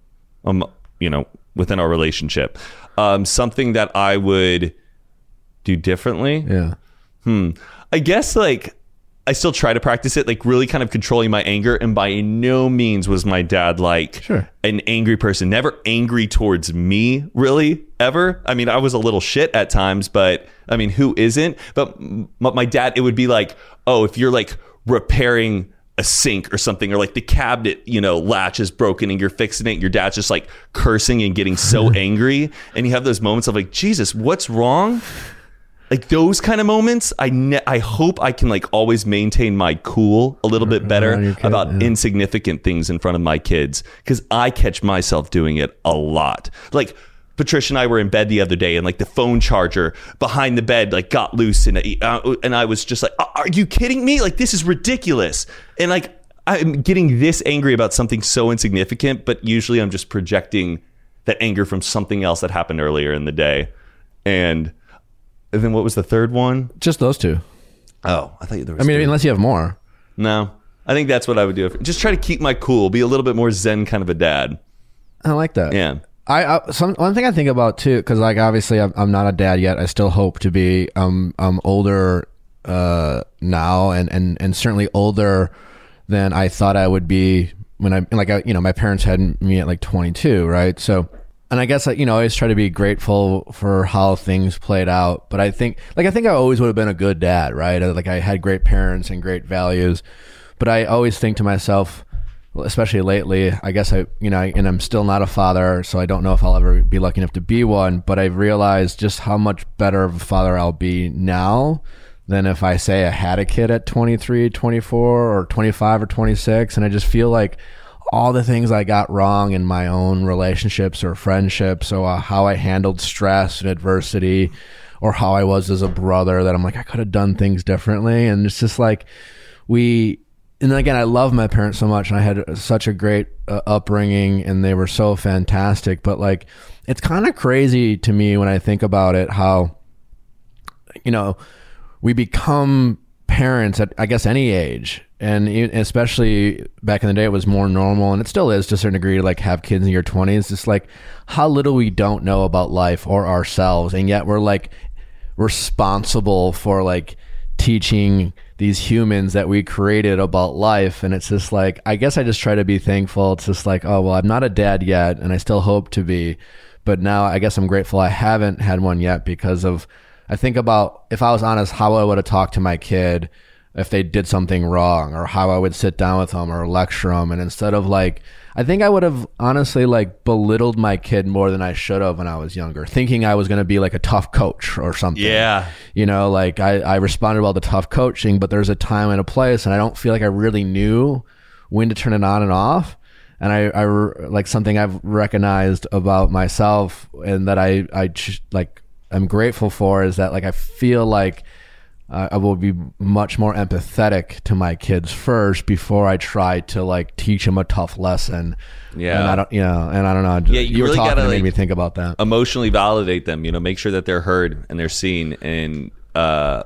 um, you know, within our relationship. Um, something that I would do differently. Yeah. Hmm. I guess like I still try to practice it, like really kind of controlling my anger. And by no means was my dad like Sure. an angry person, never angry towards me, really, ever. I mean, I was a little shit at times, but I mean, who isn't? But my dad, it would be like, oh, if you're like repairing a sink or something, or like the cabinet, you know, latch is broken and you're fixing it, your dad's just like cursing and getting so angry. And you have those moments of like, Jesus, what's wrong? Like those kind of moments i ne- i hope i can like always maintain my cool a little bit better kid, about yeah. insignificant things in front of my kids because i catch myself doing it a lot. Like patricia and i were in bed the other day and like the phone charger behind the bed like got loose and, uh, and i was just like "Are- are you kidding me? Like this is ridiculous. And like i'm getting this angry about something so insignificant but usually i'm just projecting that anger from something else that happened earlier in the day. And and then what was the third one? Just those two. Oh, I thought there was. I mean, three. unless you have more. no, I think that's what I would do. Just try to keep my cool, be a little bit more zen kind of a dad. I like that. Yeah. I, I some one thing I think about too, because like obviously I'm, I'm not a dad yet. I still hope to be. Um, I'm older uh, now, and and and certainly older than I thought I would be when I like I, you know my parents had me at like 22, right? So, and I guess you know I always try to be grateful for how things played out. But I think like I think I always would have been a good dad, right? Uh, like I had great parents and great values, but I always think to myself especially lately. I guess I, you know, and I'm still not a father, so I don't know if I'll ever be lucky enough to be one. But I've realized just how much better of a father I'll be now than if I say I had a kid at 23, 24, or 25 or 26. And I just feel like all the things I got wrong in my own relationships or friendships, or uh, how I handled stress and adversity, or how I was as a brother, that I'm like, I could have done things differently. And it's just like, we and again, I love my parents so much, and I had such a great uh, upbringing, and they were so fantastic. But like, it's kind of crazy to me when I think about it how, you know, we become parents at I guess any age, and especially back in the day, it was more normal, and it still is to a certain degree to like have kids in your twenties. It's like how little we don't know about life or ourselves, and yet we're like responsible for like teaching these humans that we created about life and it's just like i guess i just try to be thankful it's just like oh well i'm not a dad yet and i still hope to be but now i guess i'm grateful i haven't had one yet because of i think about if i was honest how i would have talked to my kid if they did something wrong or how i would sit down with them or lecture them and instead of like i think i would have honestly like belittled my kid more than i should have when i was younger thinking i was going to be like a tough coach or something. Yeah. you know like I, I responded well to tough coaching but there's a time and a place and i don't feel like i really knew when to turn it on and off. And i, I like something i've recognized about myself and that i i like i'm grateful for is that like i feel like uh, I will be much more empathetic to my kids first before I try to like teach them a tough lesson. Yeah. and I don't, you know, and I don't know. Yeah, you you, were talking gotta, to made like, me think about that. Emotionally validate them, you know, make sure that they're heard and they're seen. And uh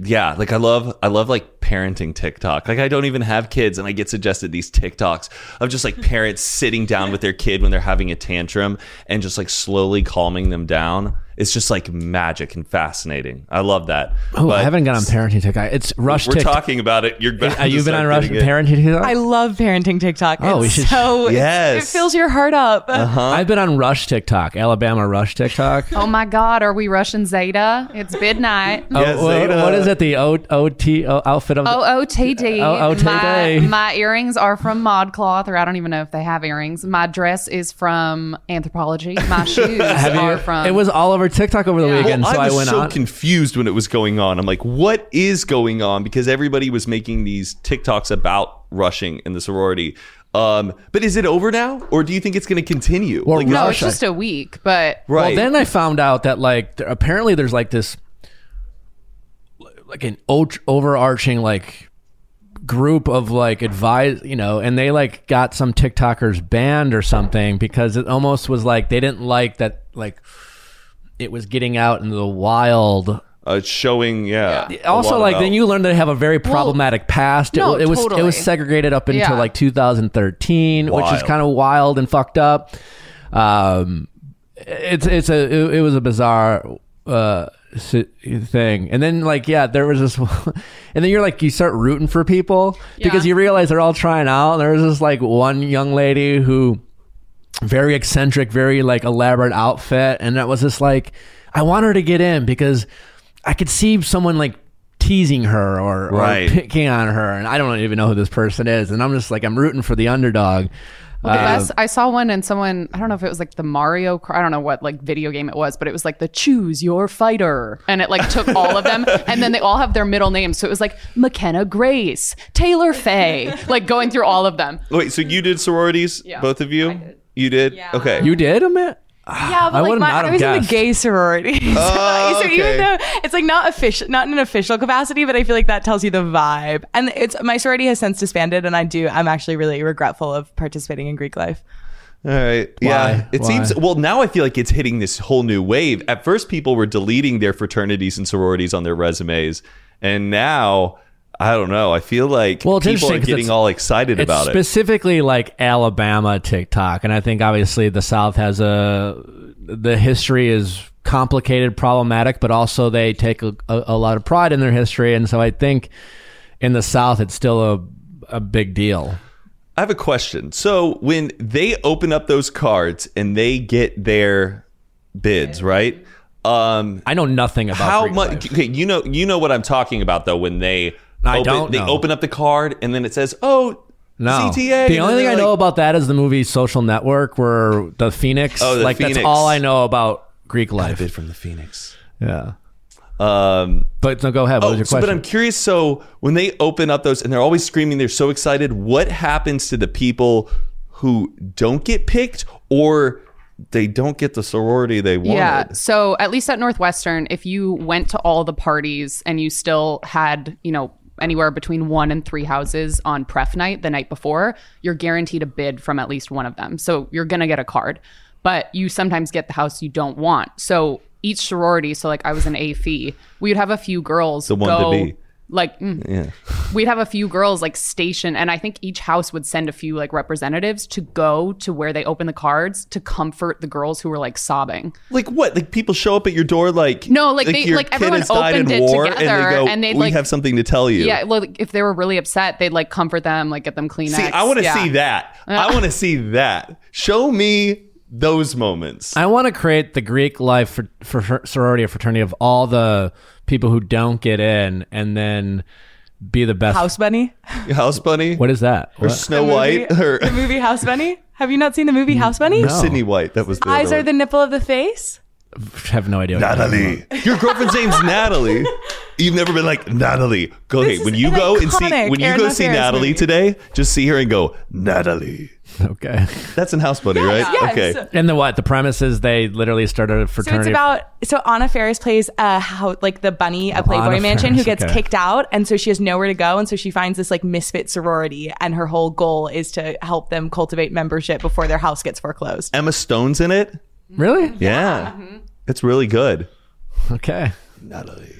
yeah, like I love I love like parenting TikTok. Like I don't even have kids and I get suggested these TikToks of just like parents sitting down with their kid when they're having a tantrum and just like slowly calming them down. It's just like magic and fascinating. I love that. Oh, I haven't got on parenting TikTok. It's Rush We're TikTok. talking about it. You're Uh, you've been on Rush parenting TikTok. I love parenting TikTok. Oh, we should- so Yes. it fills your heart up. Uh-huh. I've been on Rush TikTok, Alabama Rush TikTok. Oh my God, are we Russian Zeta? It's midnight. Oh, Yes, what- what is it? The O O T O outfit of the, OOTD. Oh, OOTD. My, my earrings are from ModCloth, or I don't even know if they have earrings. My dress is from Anthropologie. My shoes are from. it was all over TikTok over the Yeah. weekend, Well, so I I, was went so on. confused when it was going on. I'm like, what is going on? Because everybody was making these TikToks about rushing in the sorority. Um, but is it over now, or do you think it's going to continue? Well, like, no, Rush, it's just a week, but right? Well, then I found out that like there, apparently there's like this, like an o- overarching like group of like advise, you know, and they like got some TikTokers banned or something because it almost was like they didn't like that like it was getting out into the wild. Uh, showing, yeah. a Also, like then you learn that they have a very problematic past. It, no, it was it totally. was segregated up until Yeah. like 2013, which is Wild. kind of wild and fucked up. Um, it's it's a it, it was a bizarre uh si- thing and then like yeah there was this and then you're like you start rooting for people because Yeah. you realize they're all trying out there was this like one young lady who very eccentric very like elaborate outfit and that was just like i want her to get in because i could see someone like teasing her or, Right. or picking on her and i don't even know who this person is and i'm just like i'm rooting for the underdog Well, the Uh, best, I saw one and someone, I don't know if it was like the Mario, I don't know what like video game it was, but it was like the choose your fighter. And it like took all of them. And then they all have their middle names. So it was like McKenna Grace, Taylor Faye, like going through all of them. Wait, so you did sororities, Yeah, both of you? You did? Okay. you did Amit? Yeah, but I like would my, not I have was in guessed. the gay sorority. so, Oh, so even though it's like not official, not in an official capacity, but I feel like that tells you the vibe. And it's my sorority has since disbanded, and I do. I'm actually really regretful of participating in Greek life. All right. Yeah. It Why? seems well now I feel like it's hitting this whole new wave. At first people were deleting their fraternities and sororities on their resumes. And now I don't know. I feel like Well, people are getting all excited it's about it. specifically like Alabama TikTok, and I think obviously the South has a the history is complicated, problematic, but also they take a, a, a lot of pride in their history, and so I think in the South it's still a a big deal. I have a question. So when they open up those cards and they get their bids, right? Um I know nothing about how much okay, you know you know what I'm talking about though when they I open, don't they know. open up the card and then it says, "Oh, No, CTA." the only then thing I they're know about that is the movie Social Network, where the Phoenix. Oh, the like that's all I know about Greek life. bid from the Phoenix. Yeah, Um but no, go ahead. What was Oh, your so, but? I'm curious. So when they open up those and they're always screaming, they're so excited. What happens to the people who don't get picked or they don't get the sorority they wanted? Yeah. So at least at Northwestern, if you went to all the parties and you still had, you know, anywhere between one and three houses on pref night the night before, you're guaranteed a bid from at least one of them. So you're going to get a card, but you sometimes get the house you don't want. So each sorority, so like I was in A Phi, we would have a few girls The one to be. Like mm, Yeah. we'd have a few girls like station and i think each house would send a few like representatives to go to where they open the cards to comfort the girls who were like sobbing Like what? Like people show up at your door like No, like they- like, everyone opened it war together, and they go, and they'd, we like- have something to tell you. yeah well, like, if they were really upset they'd like comfort them like get them clean See, I want to Yeah. see that. I want to see that. Show me those moments. I want to create the Greek life for, for sorority or fraternity of all the people who don't get in, and then be the best. House Bunny, House Bunny What is that? or What? Snow The movie- White or, the movie House Bunny. Have you not seen the movie House Bunny? or Sydney White. That was the Eyes are one. the nipple of the face. I have no idea. what Natalie. Your girlfriend's name's Natalie. You've never been like Natalie. Go This hey, is when you an go and see when you Aaron go see Montera's Natalie movie. today, just see her and go Natalie. About. Okay. That's in House Bunny, right? Yes. Okay. And the what? The premise is they literally started a So it's about so Anna Faris plays uh how like the bunny at Playboy Anna Mansion Faris, who gets okay. kicked out and so she has nowhere to go and so she finds this like misfit sorority and her whole goal is to help them cultivate membership before their house gets foreclosed. Emma Stone's in it. really? Yeah. It's really good. Okay. Natalie.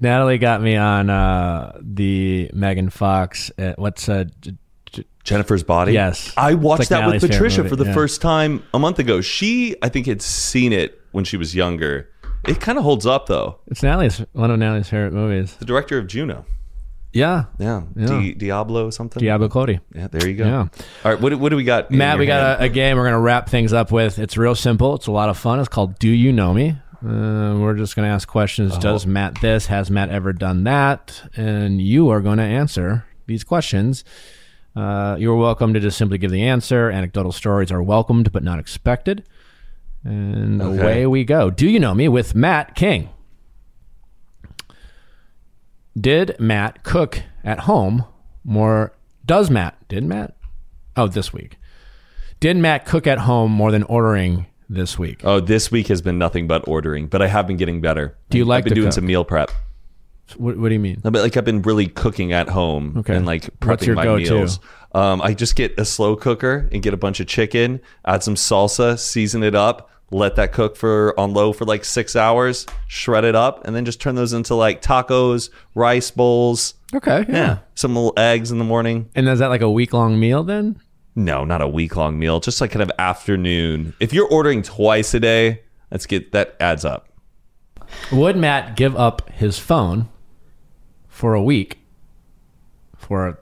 Natalie got me on uh, the Megan Fox. Uh, what's uh, j- j- Jennifer's Body. Yes. I watched like that with Patricia for the yeah. first time a month ago. She, I think, had seen it when she was younger. It kind of holds up though. it's Natalie's one of Natalie's favorite movies. The director of Juno. Yeah. Yeah. Yeah. Di- Diablo something. Diablo Cody. Yeah, there you go. Yeah. All right, what, what do we got? Matt, we got a, a game we're going to wrap things up with. It's real simple. It's a lot of fun. It's called Do You Know Me? Uh, we're just going to ask questions. Does Matt this? Has Matt ever done that? And you are going to answer these questions. Uh, you're welcome to just simply give the answer. Anecdotal stories are welcomed but not expected. And Okay. away we go. Do you know me with Matt King? Did Matt cook at home more? Does Matt? Did Matt? Oh, this week. Did Matt cook at home more than ordering this week? Oh, this week has been nothing but ordering, but I have been getting better. Do you like I've been to doing cook? some meal prep. What, what do you mean? I mean, like I've been really cooking at home Okay. and like prepping your my go-to? meals. Um, I just get a slow cooker and get a bunch of chicken, add some salsa, season it up, let that cook for on low for like six hours, shred it up, and then just turn those into like tacos, rice bowls. Okay. Yeah. Yeah, some little eggs in the morning. And is that like a week long meal then? No, not a week long meal, just like kind of afternoon. If you're ordering twice a day, let's get that adds up. Would Matt give up his phone for a week for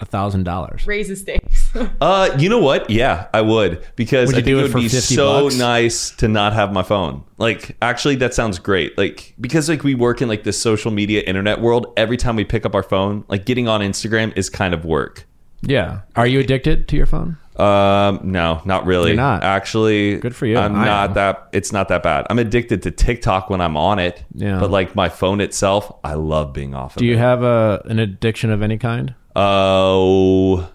a thousand dollars? Raise the stakes. Uh, you know what? Yeah, I would because Would I think do it it would for be 50 so bucks? nice to not have my phone. Like, actually, that sounds great. Like, because like we work in like this social media internet world, every time we pick up our phone, like getting on Instagram is kind of work. Yeah. Are you addicted to your phone? Um, no, not really. You're not. actually. Good for you. I'm I not am. that. It's not that bad. I'm addicted to TikTok when I'm on it. Yeah. But like my phone itself, I love being off of Do you it. have a an addiction of any kind? Oh,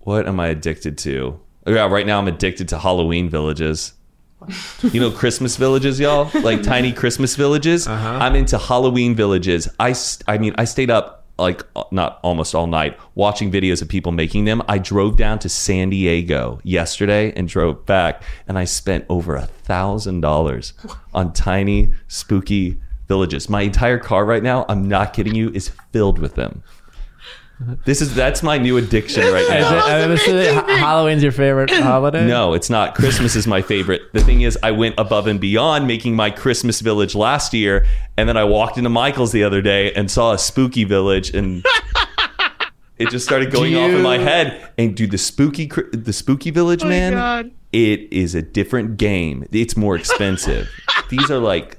what am I addicted to? Yeah, right now I'm addicted to Halloween villages. You know Christmas villages, y'all? Like tiny Christmas villages. I'm into Halloween villages. i i mean, I stayed up like uh, not almost all night watching videos of people making them. I drove down to San Diego yesterday and drove back, and I spent over a thousand dollars on tiny spooky villages. My entire car right now, I'm not kidding you, is filled with them. This is that's my new addiction right Is now. it, uh, this is- Halloween's your favorite holiday? No, it's not. Christmas is my favorite. The thing is, I went above and beyond making my Christmas village last year, and then I walked into Michael's the other day and saw a spooky village, and it just started going off in my head. And dude, the spooky, the spooky village, Oh man, God. it is a different game. It's more expensive. These are like,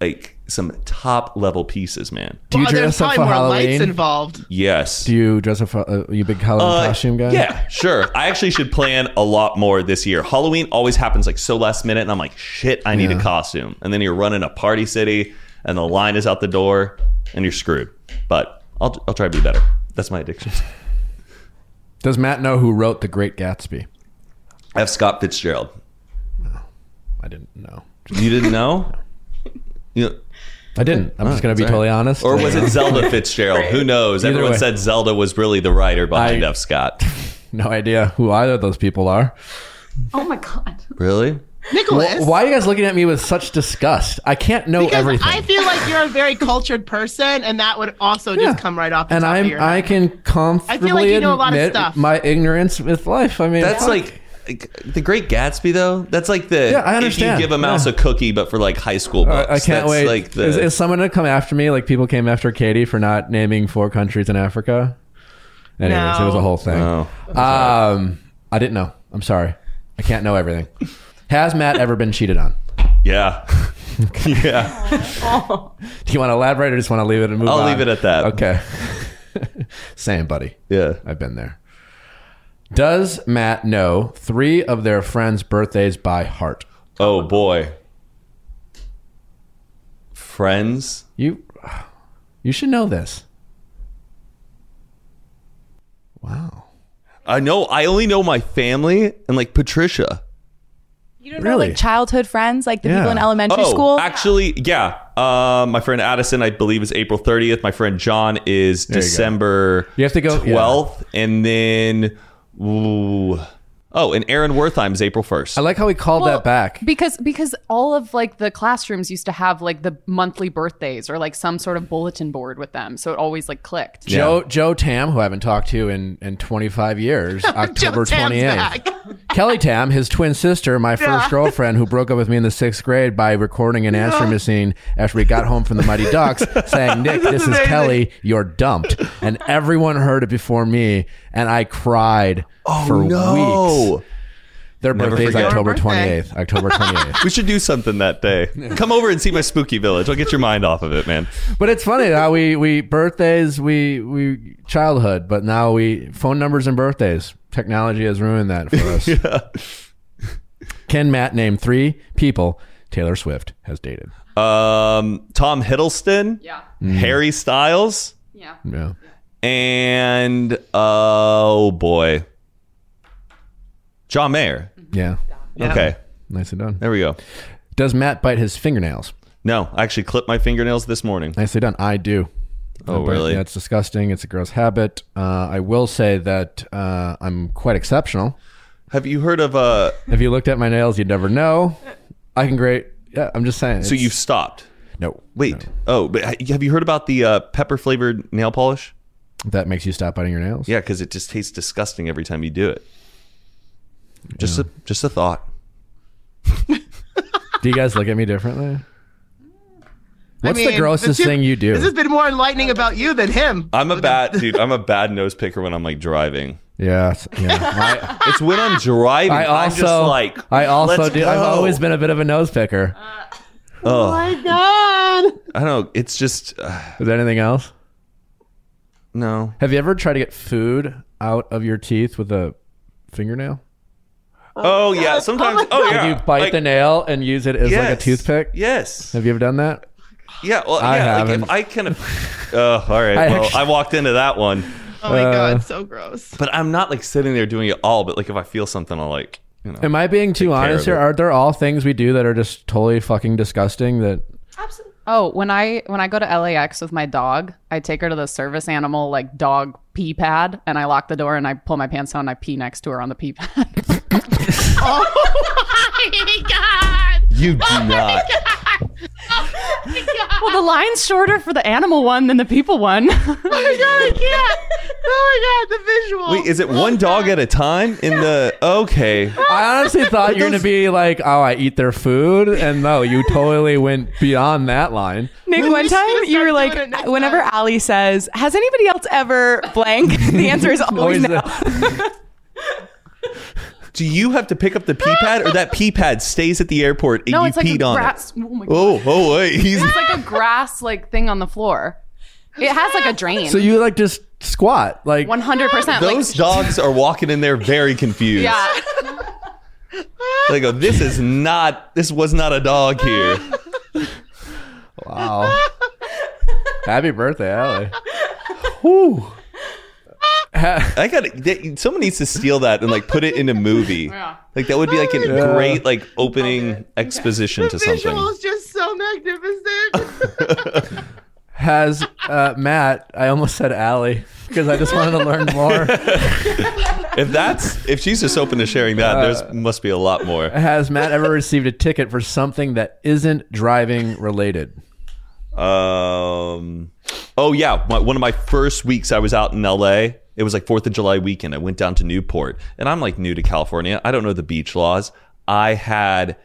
like some top level pieces, man. Do you Well, dress up probably for more lights Halloween? involved. Yes. Do you dress up for? Uh, are you a big Halloween Uh, costume guy? Yeah, sure. I actually should plan a lot more this year. Halloween always happens like so last minute, and I'm like, shit, I need Yeah. a costume. And then you're running a party city, and the line is out the door, and you're screwed. But I'll, I'll try to be better. That's my addiction. Does Matt know who wrote The Great Gatsby? I have Scott Fitzgerald. No, I didn't know. You didn't know? You know, I didn't. I'm just ah, gonna be sorry. totally honest. or was it Zelda Fitzgerald? Who knows? Either Everyone way. said Zelda was really the writer behind I- F. Scott. no idea who either of those people are? Oh my god. Really? Nicholas. Why are you guys looking at me with such disgust? I can't know Because everything. I feel like you're a very cultured person, and that would also Yeah. just come right off the and top of I'm your I head. can comfortably you know a lot of admit stuff. my ignorance with life. I mean, That's fuck. like, like the Great Gatsby, though. That's like the Yeah, I understand. If you give a mouse Yeah. a cookie, but for like high school books. I, I can't That's wait. Like the, is, is someone gonna come after me? Like people came after Katie for not naming four countries in Africa. Anyways, it was a whole thing. Oh. Um, I didn't know. I'm sorry. I can't know everything. Has Matt ever been cheated on? yeah, yeah. Do you want to elaborate or just want to leave it and move I'll on? leave it at that. Okay. Same, buddy. Yeah. I've been there. Does Matt know three of their friends' birthdays by heart? Oh boy. Friends. You, you should know this. Wow. I know. I only know my family and like Patricia. You don't know like childhood friends, like the Yeah. people in elementary oh, school. actually, yeah. Um, my friend Addison, I believe, is April 30th. My friend John is you go. December. You have to go- yeah. 12th, and then. Ooh, oh, and Aaron Wertheim is April 1st. I like how he called Well, that back. because because all of like the classrooms used to have like the monthly birthdays or like some sort of bulletin board with them, so it always like clicked. Joe Joe Tam, who I haven't talked to in, in 25 years, October Joe Tam's 28th. back. Kelly Tam, his twin sister, my first Yeah. girlfriend, who broke up with me in the sixth grade by recording an answering machine after we got home from the Mighty Ducks, saying, "Nick, this is. Kelly. You're dumped." And everyone heard it before me, and I cried for weeks. Their Never birthday's forget. October Your birthday. 28th. October 28th. We should do something that day. Come over and see my spooky village. I'll get your mind off of it, man. But it's funny how we we birthdays we we childhood, but now we phone numbers and birthdays. Technology has ruined that for us. Can Matt name three people Taylor Swift has dated? Um, Tom Hiddleston, Yeah. Harry Styles, Yeah. Yeah. and oh boy, John Mayer. Yeah. Yeah. Okay, Nicely done. there we go. Does Matt bite his fingernails? No, I actually clipped my fingernails this morning. Nicely done. I do. Oh, But, really? Yeah, it's disgusting. It's a gross habit. Uh, I will say that uh, I'm quite exceptional. Have you heard of uh? If you looked at my nails, you'd never know. I can grade. Yeah, I'm just saying. So it's- you've stopped. no Wait. Oh, but ha- have you heard about the uh, pepper flavored nail polish? that makes you stop biting your nails. Yeah, because it just tastes disgusting every time you do it. Just a just a thought. Do you guys look at me differently? I What's the mean, grossest this- thing you do? This has been more enlightening about you than him. I'm a bad dude. I'm a bad nose picker when I'm like driving. yeah, it's- yeah. It's when I'm driving. I I'm also, just like I also let's do. I've always been a bit of a nose picker. Oh, my god. I don't know. It's just uh, Is there anything else? no. Have you ever tried to get food out of your teeth with a fingernail? Oh, yeah. Sometimes. Oh yeah. you bite Like, the nail and use it as like a toothpick? Yes. Have you ever done that? Yeah. Well, I yeah. Haven't. if I can. Oh, all right. I well, actually- I walked into that one, Oh my Uh, god, so gross. but I'm not like sitting there doing it all. But like if I feel something, I'll like you know. Am I being too honest of here? Are there all things we do that are just totally fucking disgusting? That absolutely. Oh, when I when I go to LAX with my dog, I take her to the service animal like dog pee pad, and I lock the door and I pull my pants down and I pee next to her on the pee pad. Oh my god. You do not. Oh my god! well, the line's shorter for the animal one than the people one. Oh my god, I can't. Oh my god, the visual. Wait, is it oh one dog at a time in the? Okay. I honestly thought you were gonna be like, oh, I eat their food, and no, you totally went beyond that line. Nick, When one time you were like, whenever time. Ali says, "Has anybody else ever blank?" the answer is always Always no. the- Do you have to pick up the pee pad, or that pee pad stays at the airport and no, you it's like a peed on it? grass. Oh my oh, god. Oh, oh, wait. He's It's like a grass like thing on the floor. It has like a drain. so you like just squat, like one hundred percent. those dogs are walking in there very confused. Yeah. They go, this is not. This was not a dog here. wow. Happy birthday, Allie. Whew. Ha- I got to Someone needs to steal that and like put it in a movie. Yeah. Like that would be like a Yeah. great like opening exposition to something. visual is just so magnificent. Has uh, Matt? I almost said Allie because I just wanted to learn more. If that's if she's just open to sharing that, there's must be a lot more. Has Matt ever received a ticket for something that isn't driving related? Um. Oh yeah, my, one of my first weeks I was out in L.A. It was like Fourth of July weekend. I went down to Newport, and I'm like new to California. I don't know the beach laws. I had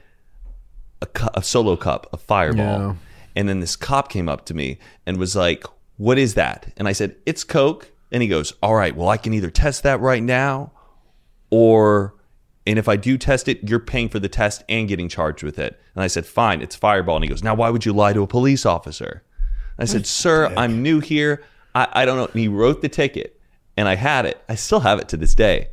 a, cu- a solo cup, a Fireball, Yeah. and then this cop came up to me and was like, "What is that?" And I said, "It's Coke." And he goes, "All right, well I can either test that right now, or." And if I do test it, you're paying for the test and getting charged with it. And I said, fine, it's fireball. And he goes, now why would you lie to a police officer? I said, sir, I'm new here. I, I don't know. And he wrote the ticket and I had it. I still have it to this day.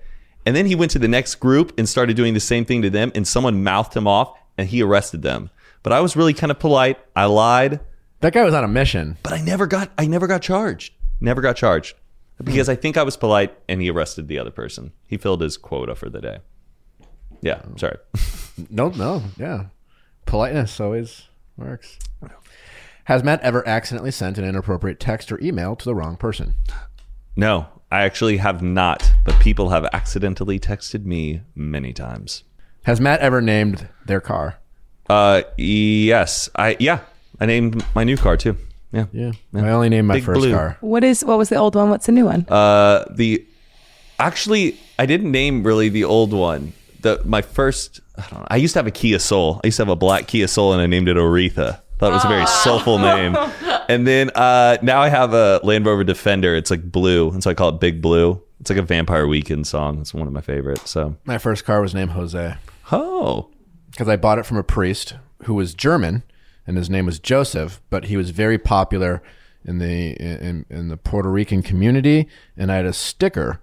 And then he went to the next group and started doing the same thing to them. And someone mouthed him off and he arrested them. But I was really kind of polite. I lied, That guy was on a mission. but I never got I never got charged. Never got charged. Because I think I was polite and he arrested the other person. He filled his quota for the day. Yeah, oh. sorry. No, no, yeah. Politeness always works. Has Matt ever accidentally sent an inappropriate text or email to the wrong person? No, I actually have not, but people have accidentally texted me many times. Has Matt ever named their car? Uh, yes, I yeah, I named my new car too. Yeah, Yeah. I only named my Big first Blue. car. What is what was the old one? What's the new one? Uh, the actually, I didn't name really the old one. The my first, I don't know. I used to have a Kia Soul. I used to have a black Kia Soul, and I named it Aretha. Thought it was a very soulful name. And then uh, now I have a Land Rover Defender. It's like blue, and so I call it Big Blue. It's like a Vampire Weekend song. It's one of my favorites. So, My first car was named Jose oh, because I bought it from a priest who was German and his name was Joseph, but he was very popular in the in, in the Puerto Rican community, and I had a sticker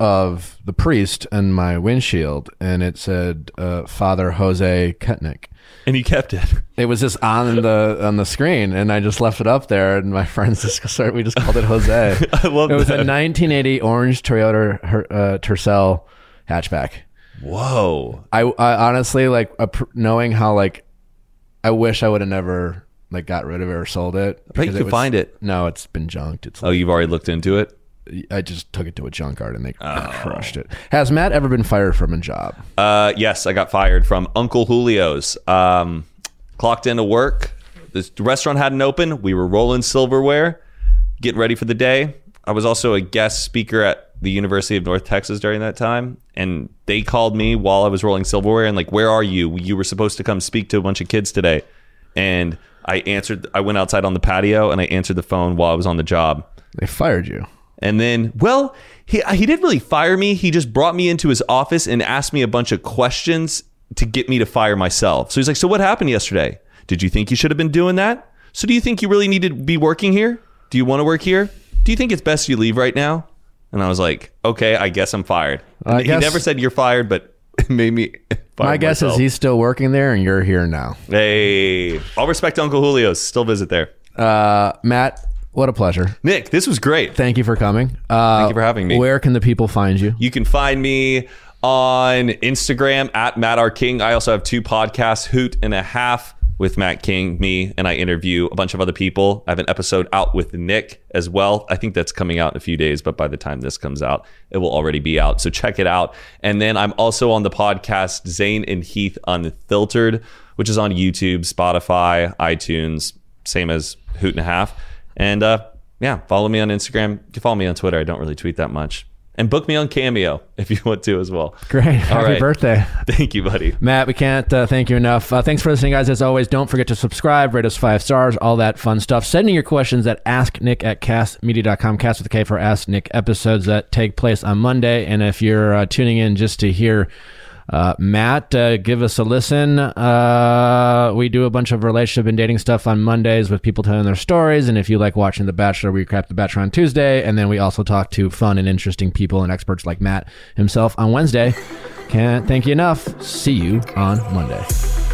of the priest and my windshield, and it said uh, Father Jose Ketnick. and you kept it. It was just on the on the screen, and I just left it up there. And my friends just started. We just called it Jose. I love it It was a 1980 orange Toyota uh, Tercel hatchback. Whoa. I, I honestly like knowing how like I wish I would have never like got rid of it or sold it. bet you could find it. No, it's been junked. It's Oh, you've already looked into it. I just took it to a junkyard and they Oh. crushed it. Has Matt ever been fired from a job? Uh, yes, I got fired from Uncle Julio's. Um, clocked into work. This restaurant hadn't opened. We were rolling silverware, getting ready for the day. I was also a guest speaker at the University of North Texas during that time, and they called me while I was rolling silverware and like, "Where are you? You were supposed to come speak to a bunch of kids today." And I answered. I went outside on the patio and I answered the phone while I was on the job. They fired you. And then, well, he he didn't really fire me. He just brought me into his office and asked me a bunch of questions to get me to fire myself. So he's like, "So what happened yesterday? Did you think you should have been doing that? So do you think you really need to be working here? Do you want to work here? Do you think it's best you leave right now?" And I was like, "Okay, I guess I'm fired." He guess- never said you're fired, but it made me. Fire My guess myself. is he's still working there and you're here now. Hey, I'll respect Uncle Julio's. Still visit there. Uh, Matt, what a pleasure. Nick, this was great. Thank you for coming. Uh, Thank you for having me. Where can the people find you? You can find me on Instagram at Matt R. King. I also have two podcasts, Hoot and a Half with Matt King, me, and I interview a bunch of other people. I have an episode out with Nick as well. I think that's coming out in a few days, but by the time this comes out, it will already be out. So check it out. And then I'm also on the podcast Zane and Heath Unfiltered, which is on YouTube, Spotify, iTunes, same as Hoot and a Half. And uh, yeah, follow me on Instagram. You can follow me on Twitter. I don't really tweet that much. And book me on Cameo if you want to as well. Great. Happy right. birthday. Thank you, buddy. Matt, we can't uh, thank you enough. Uh, thanks for listening, guys. As always, don't forget to subscribe, rate us five stars, all that fun stuff. Send in your questions at asknick at kastmedia.com. Cast with a K for Ask Nick episodes that take place on Monday. And if you're uh, tuning in just to hear uh, Matt, uh, give us a listen. Uh, we do a bunch of relationship and dating stuff on Mondays with people telling their stories. And if you like watching The Bachelor, we recap The Bachelor on Tuesday. And then we also talk to fun and interesting people and experts like Matt himself on Wednesday. Can't thank you enough. See you on Monday.